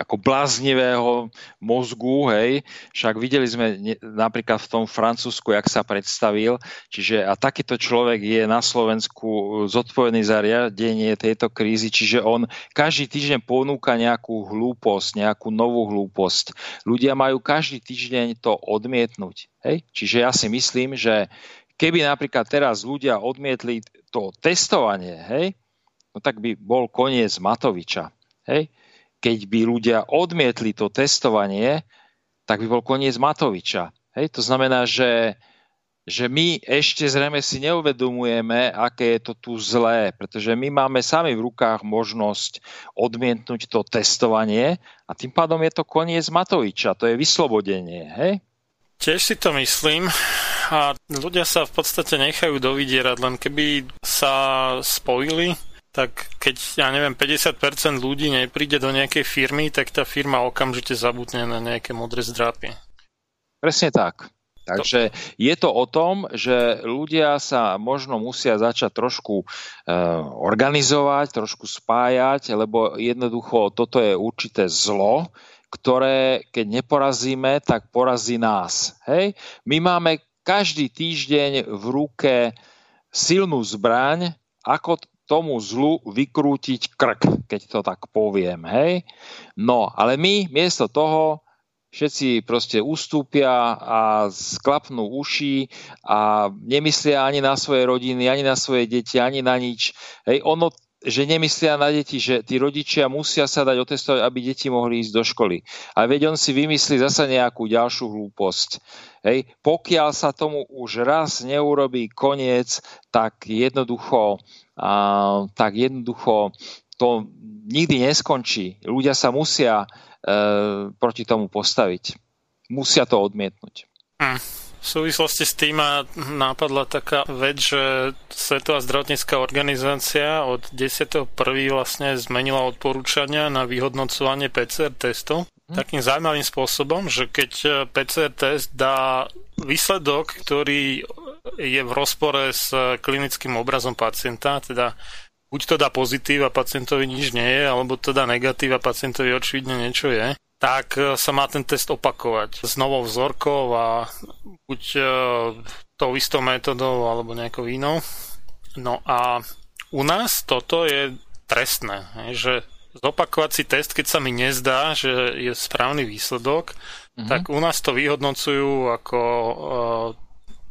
ako bláznivého mozgu, hej. Však videli sme napríklad v tom Francúzsku, jak sa predstavil, čiže a takýto človek je na Slovensku zodpovedný za riadenie tejto krízy, čiže on každý týždeň ponúka nejakú hlúposť, nejakú novú hlúposť. Ľudia majú každý týždeň to odmietnúť, hej. Čiže ja si myslím, že keby napríklad teraz ľudia odmietli to testovanie, hej, no tak by bol koniec Matoviča, hej keď by ľudia odmietli to testovanie, tak by bol koniec Matoviča. Hej? To znamená, že, že my ešte zrejme si neuvedomujeme, aké je to tu zlé, pretože my máme sami v rukách možnosť odmietnúť to testovanie a tým pádom je to koniec Matoviča, to je vyslobodenie. Hej? Tiež si to myslím a ľudia sa v podstate nechajú dovidierať, len keby sa spojili, tak keď, ja neviem, 50% ľudí nepríde do nejakej firmy, tak tá firma okamžite zabudne na nejaké modré zdrapy. Presne tak. Takže je to o tom, že ľudia sa možno musia začať trošku e, organizovať, trošku spájať, lebo jednoducho toto je určité zlo, ktoré keď neporazíme, tak porazí nás. Hej? My máme každý týždeň v ruke silnú zbraň, ako tomu zlu vykrútiť krk, keď to tak poviem, hej. No, ale my miesto toho všetci proste ustúpia a sklapnú uši a nemyslia ani na svoje rodiny, ani na svoje deti, ani na nič. Hej, ono že nemyslia na deti, že tí rodičia musia sa dať otestovať, aby deti mohli ísť do školy. A veď on si vymyslí zasa nejakú ďalšiu hlúposť. Hej. Pokiaľ sa tomu už raz neurobí koniec, tak jednoducho, tak jednoducho to nikdy neskončí. Ľudia sa musia e, proti tomu postaviť. Musia to odmietnúť. Hm. V súvislosti s tým ma nápadla taká vec, že Svetová zdravotnícká organizácia od 10.1. vlastne zmenila odporúčania na vyhodnocovanie PCR testov hm. takým zaujímavým spôsobom, že keď PCR test dá výsledok, ktorý je v rozpore s klinickým obrazom pacienta, teda buď to dá pozitív a pacientovi nič nie je, alebo to dá negatív a pacientovi očividne niečo je, tak sa má ten test opakovať s novou vzorkou a buď tou istou metodou alebo nejakou inou. No a u nás toto je trestné, že zopakovať si test, keď sa mi nezdá, že je správny výsledok, mm-hmm. tak u nás to vyhodnocujú ako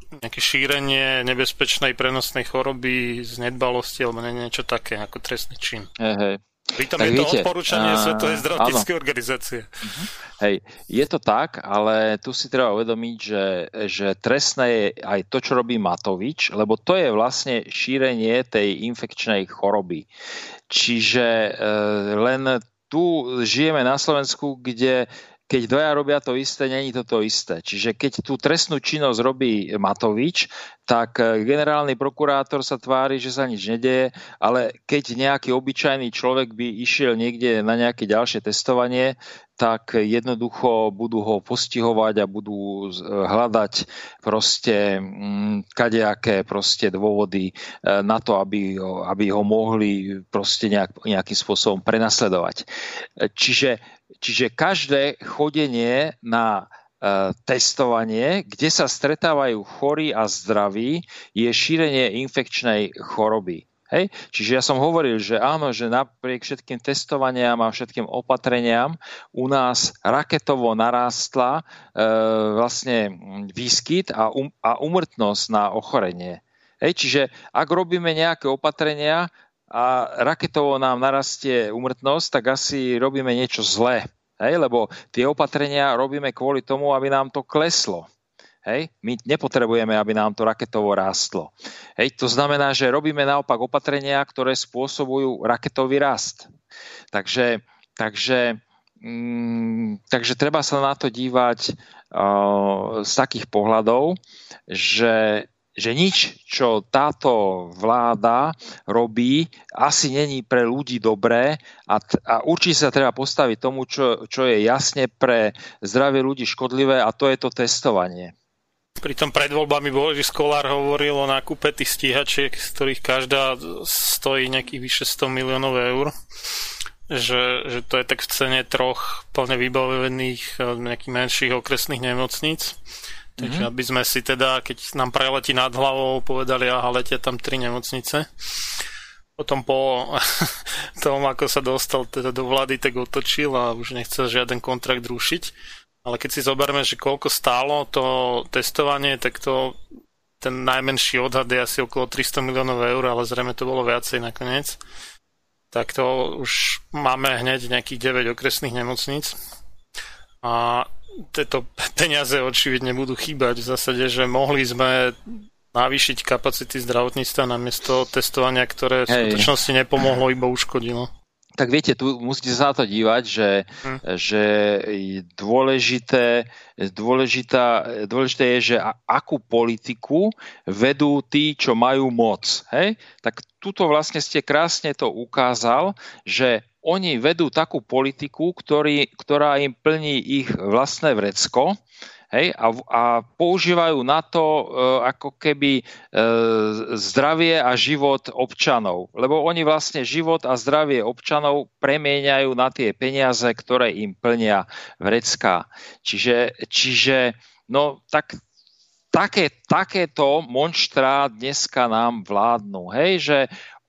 nejaké šírenie nebezpečnej prenosnej choroby z nedbalosti alebo niečo také ako trestný čin. Hej, hej. Pritom tak je to viete, odporúčanie uh, Svetovej zdravotníckej organizácie. Uh-huh. Hej, je to tak, ale tu si treba uvedomiť, že, že trestné je aj to, čo robí Matovič, lebo to je vlastne šírenie tej infekčnej choroby. Čiže uh, len tu žijeme na Slovensku, kde keď dvaja robia to isté, není to to isté. Čiže keď tú trestnú činnosť robí Matovič, tak generálny prokurátor sa tvári, že sa nič nedeje, ale keď nejaký obyčajný človek by išiel niekde na nejaké ďalšie testovanie, tak jednoducho budú ho postihovať a budú hľadať proste kadejaké proste dôvody na to, aby ho, aby ho mohli proste nejak, nejakým spôsobom prenasledovať. Čiže, čiže každé chodenie na testovanie, kde sa stretávajú chorí a zdraví, je šírenie infekčnej choroby. Hej? Čiže ja som hovoril, že áno, že napriek všetkým testovaniam a všetkým opatreniam u nás raketovo narástla e, vlastne výskyt a, um, a umrtnosť na ochorenie. Hej? Čiže ak robíme nejaké opatrenia a raketovo nám narastie umrtnosť, tak asi robíme niečo zlé. Hej? Lebo tie opatrenia robíme kvôli tomu, aby nám to kleslo. Hej? My nepotrebujeme, aby nám to raketovo rástlo. Hej? To znamená, že robíme naopak opatrenia, ktoré spôsobujú raketový rast. Takže, takže, mm, takže treba sa na to dívať uh, z takých pohľadov, že že nič, čo táto vláda robí, asi není pre ľudí dobré a, t- a určite sa treba postaviť tomu, čo, čo je jasne pre zdravie ľudí škodlivé a to je to testovanie. Pri tom pred voľbami Boris Kolár hovoril o nákupe tých stíhačiek, z ktorých každá stojí nejakých vyše 100 miliónov eur. Že, že to je tak v cene troch plne vybavených eh, nejakých menších okresných nemocníc. Takže mm-hmm. aby sme si teda, keď nám preletí nad hlavou, povedali, aha, letia tam tri nemocnice. Potom po [LAUGHS] tom, ako sa dostal teda do vlády, tak otočil a už nechcel žiaden kontrakt rušiť. Ale keď si zoberme, že koľko stálo to testovanie, tak to ten najmenší odhad je asi okolo 300 miliónov eur, ale zrejme to bolo viacej nakoniec. Tak to už máme hneď nejakých 9 okresných nemocníc. A tieto peniaze očividne budú chýbať v zásade, že mohli sme navýšiť kapacity zdravotníctva namiesto testovania, ktoré v skutočnosti nepomohlo, iba uškodilo tak viete, tu musíte sa na to dívať, že, hm. že dôležité, dôležitá, dôležité je, že akú politiku vedú tí, čo majú moc. Hej? Tak tuto vlastne ste krásne to ukázal, že oni vedú takú politiku, ktorý, ktorá im plní ich vlastné vrecko, hej, a, a používajú na to e, ako keby e, zdravie a život občanov. Lebo oni vlastne život a zdravie občanov premieňajú na tie peniaze, ktoré im plnia vrecká. Čiže, čiže no tak také, takéto monštrá dneska nám vládnu. Hej, že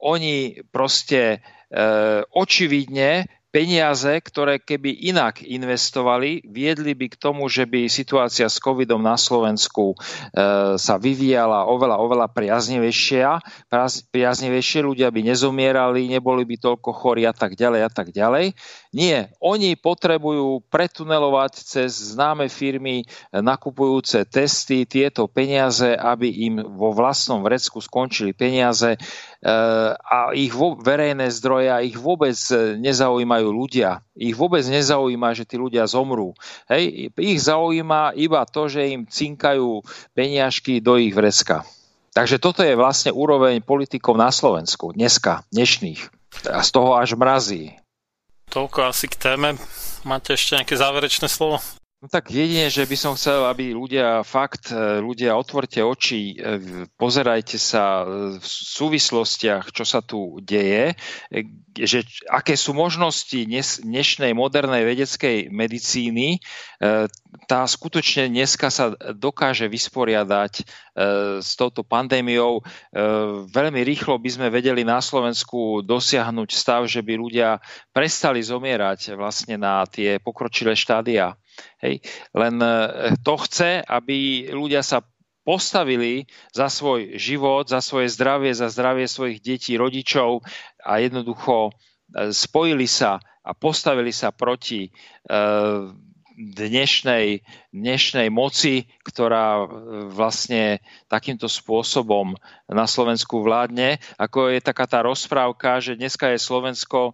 oni proste e, očividne peniaze, ktoré keby inak investovali, viedli by k tomu, že by situácia s covidom na Slovensku e, sa vyvíjala oveľa, oveľa priaznivejšia, priaznivejšie, ľudia by nezomierali, neboli by toľko chorí a tak ďalej a tak ďalej. Nie, oni potrebujú pretunelovať cez známe firmy nakupujúce testy tieto peniaze, aby im vo vlastnom vrecku skončili peniaze e, a ich verejné zdroje a ich vôbec nezaujímajú zaujímajú ľudia. Ich vôbec nezaujíma, že tí ľudia zomrú. Hej? Ich zaujíma iba to, že im cinkajú peniažky do ich vrecka. Takže toto je vlastne úroveň politikov na Slovensku dneska, dnešných. A z toho až mrazí. Toľko asi k téme. Máte ešte nejaké záverečné slovo? No tak jedine, že by som chcel, aby ľudia fakt, e, ľudia otvorte oči, e, pozerajte sa v súvislostiach, čo sa tu deje, e, že aké sú možnosti dnešnej modernej vedeckej medicíny, tá skutočne dneska sa dokáže vysporiadať s touto pandémiou. Veľmi rýchlo by sme vedeli na Slovensku dosiahnuť stav, že by ľudia prestali zomierať vlastne na tie pokročilé štádia Hej. Len e, to chce, aby ľudia sa postavili za svoj život, za svoje zdravie, za zdravie svojich detí, rodičov a jednoducho e, spojili sa a postavili sa proti e, dnešnej, dnešnej moci, ktorá vlastne takýmto spôsobom na Slovensku vládne. Ako je taká tá rozprávka, že dneska je Slovensko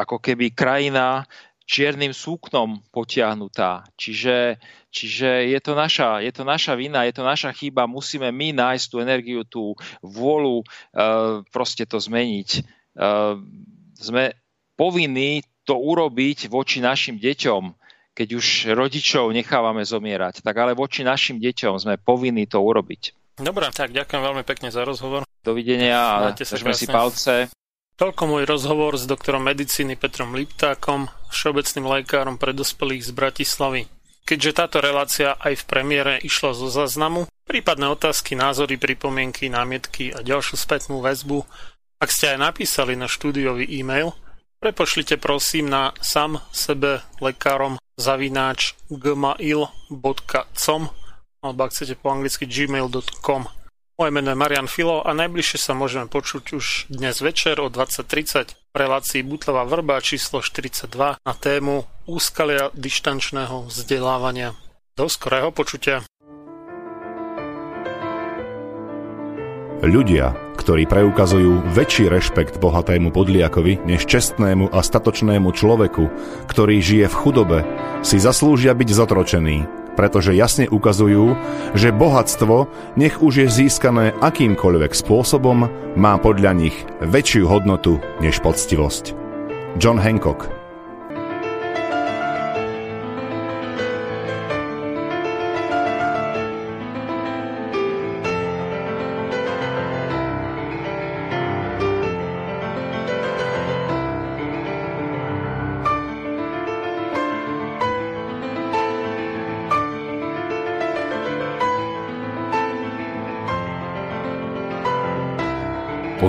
ako keby krajina, čiernym súknom potiahnutá. Čiže, čiže je, to naša, je to naša vina, je to naša chyba, musíme my nájsť tú energiu, tú vôľu uh, proste to zmeniť. Uh, sme povinní to urobiť voči našim deťom, keď už rodičov nechávame zomierať, tak ale voči našim deťom sme povinní to urobiť. Dobre, tak ďakujem veľmi pekne za rozhovor. Dovidenia a držme si palce. Toľko môj rozhovor s doktorom medicíny Petrom Liptákom, všeobecným lekárom pre dospelých z Bratislavy. Keďže táto relácia aj v premiére išla zo záznamu, Prípadné otázky, názory, pripomienky, námietky a ďalšiu spätnú väzbu, ak ste aj napísali na štúdiový e-mail, prepošlite prosím na sam sebe lekárom zavináč gmail.com alebo ak chcete po anglicky gmail.com. Moje meno je Marian Filo a najbližšie sa môžeme počuť už dnes večer o 20.30 v relácii Butlová vrba číslo 42 na tému úskalia dištančného vzdelávania. Do skorého počutia. Ľudia, ktorí preukazujú väčší rešpekt bohatému podliakovi než čestnému a statočnému človeku, ktorý žije v chudobe, si zaslúžia byť zotročení, pretože jasne ukazujú, že bohatstvo, nech už je získané akýmkoľvek spôsobom, má podľa nich väčšiu hodnotu než poctivosť. John Hancock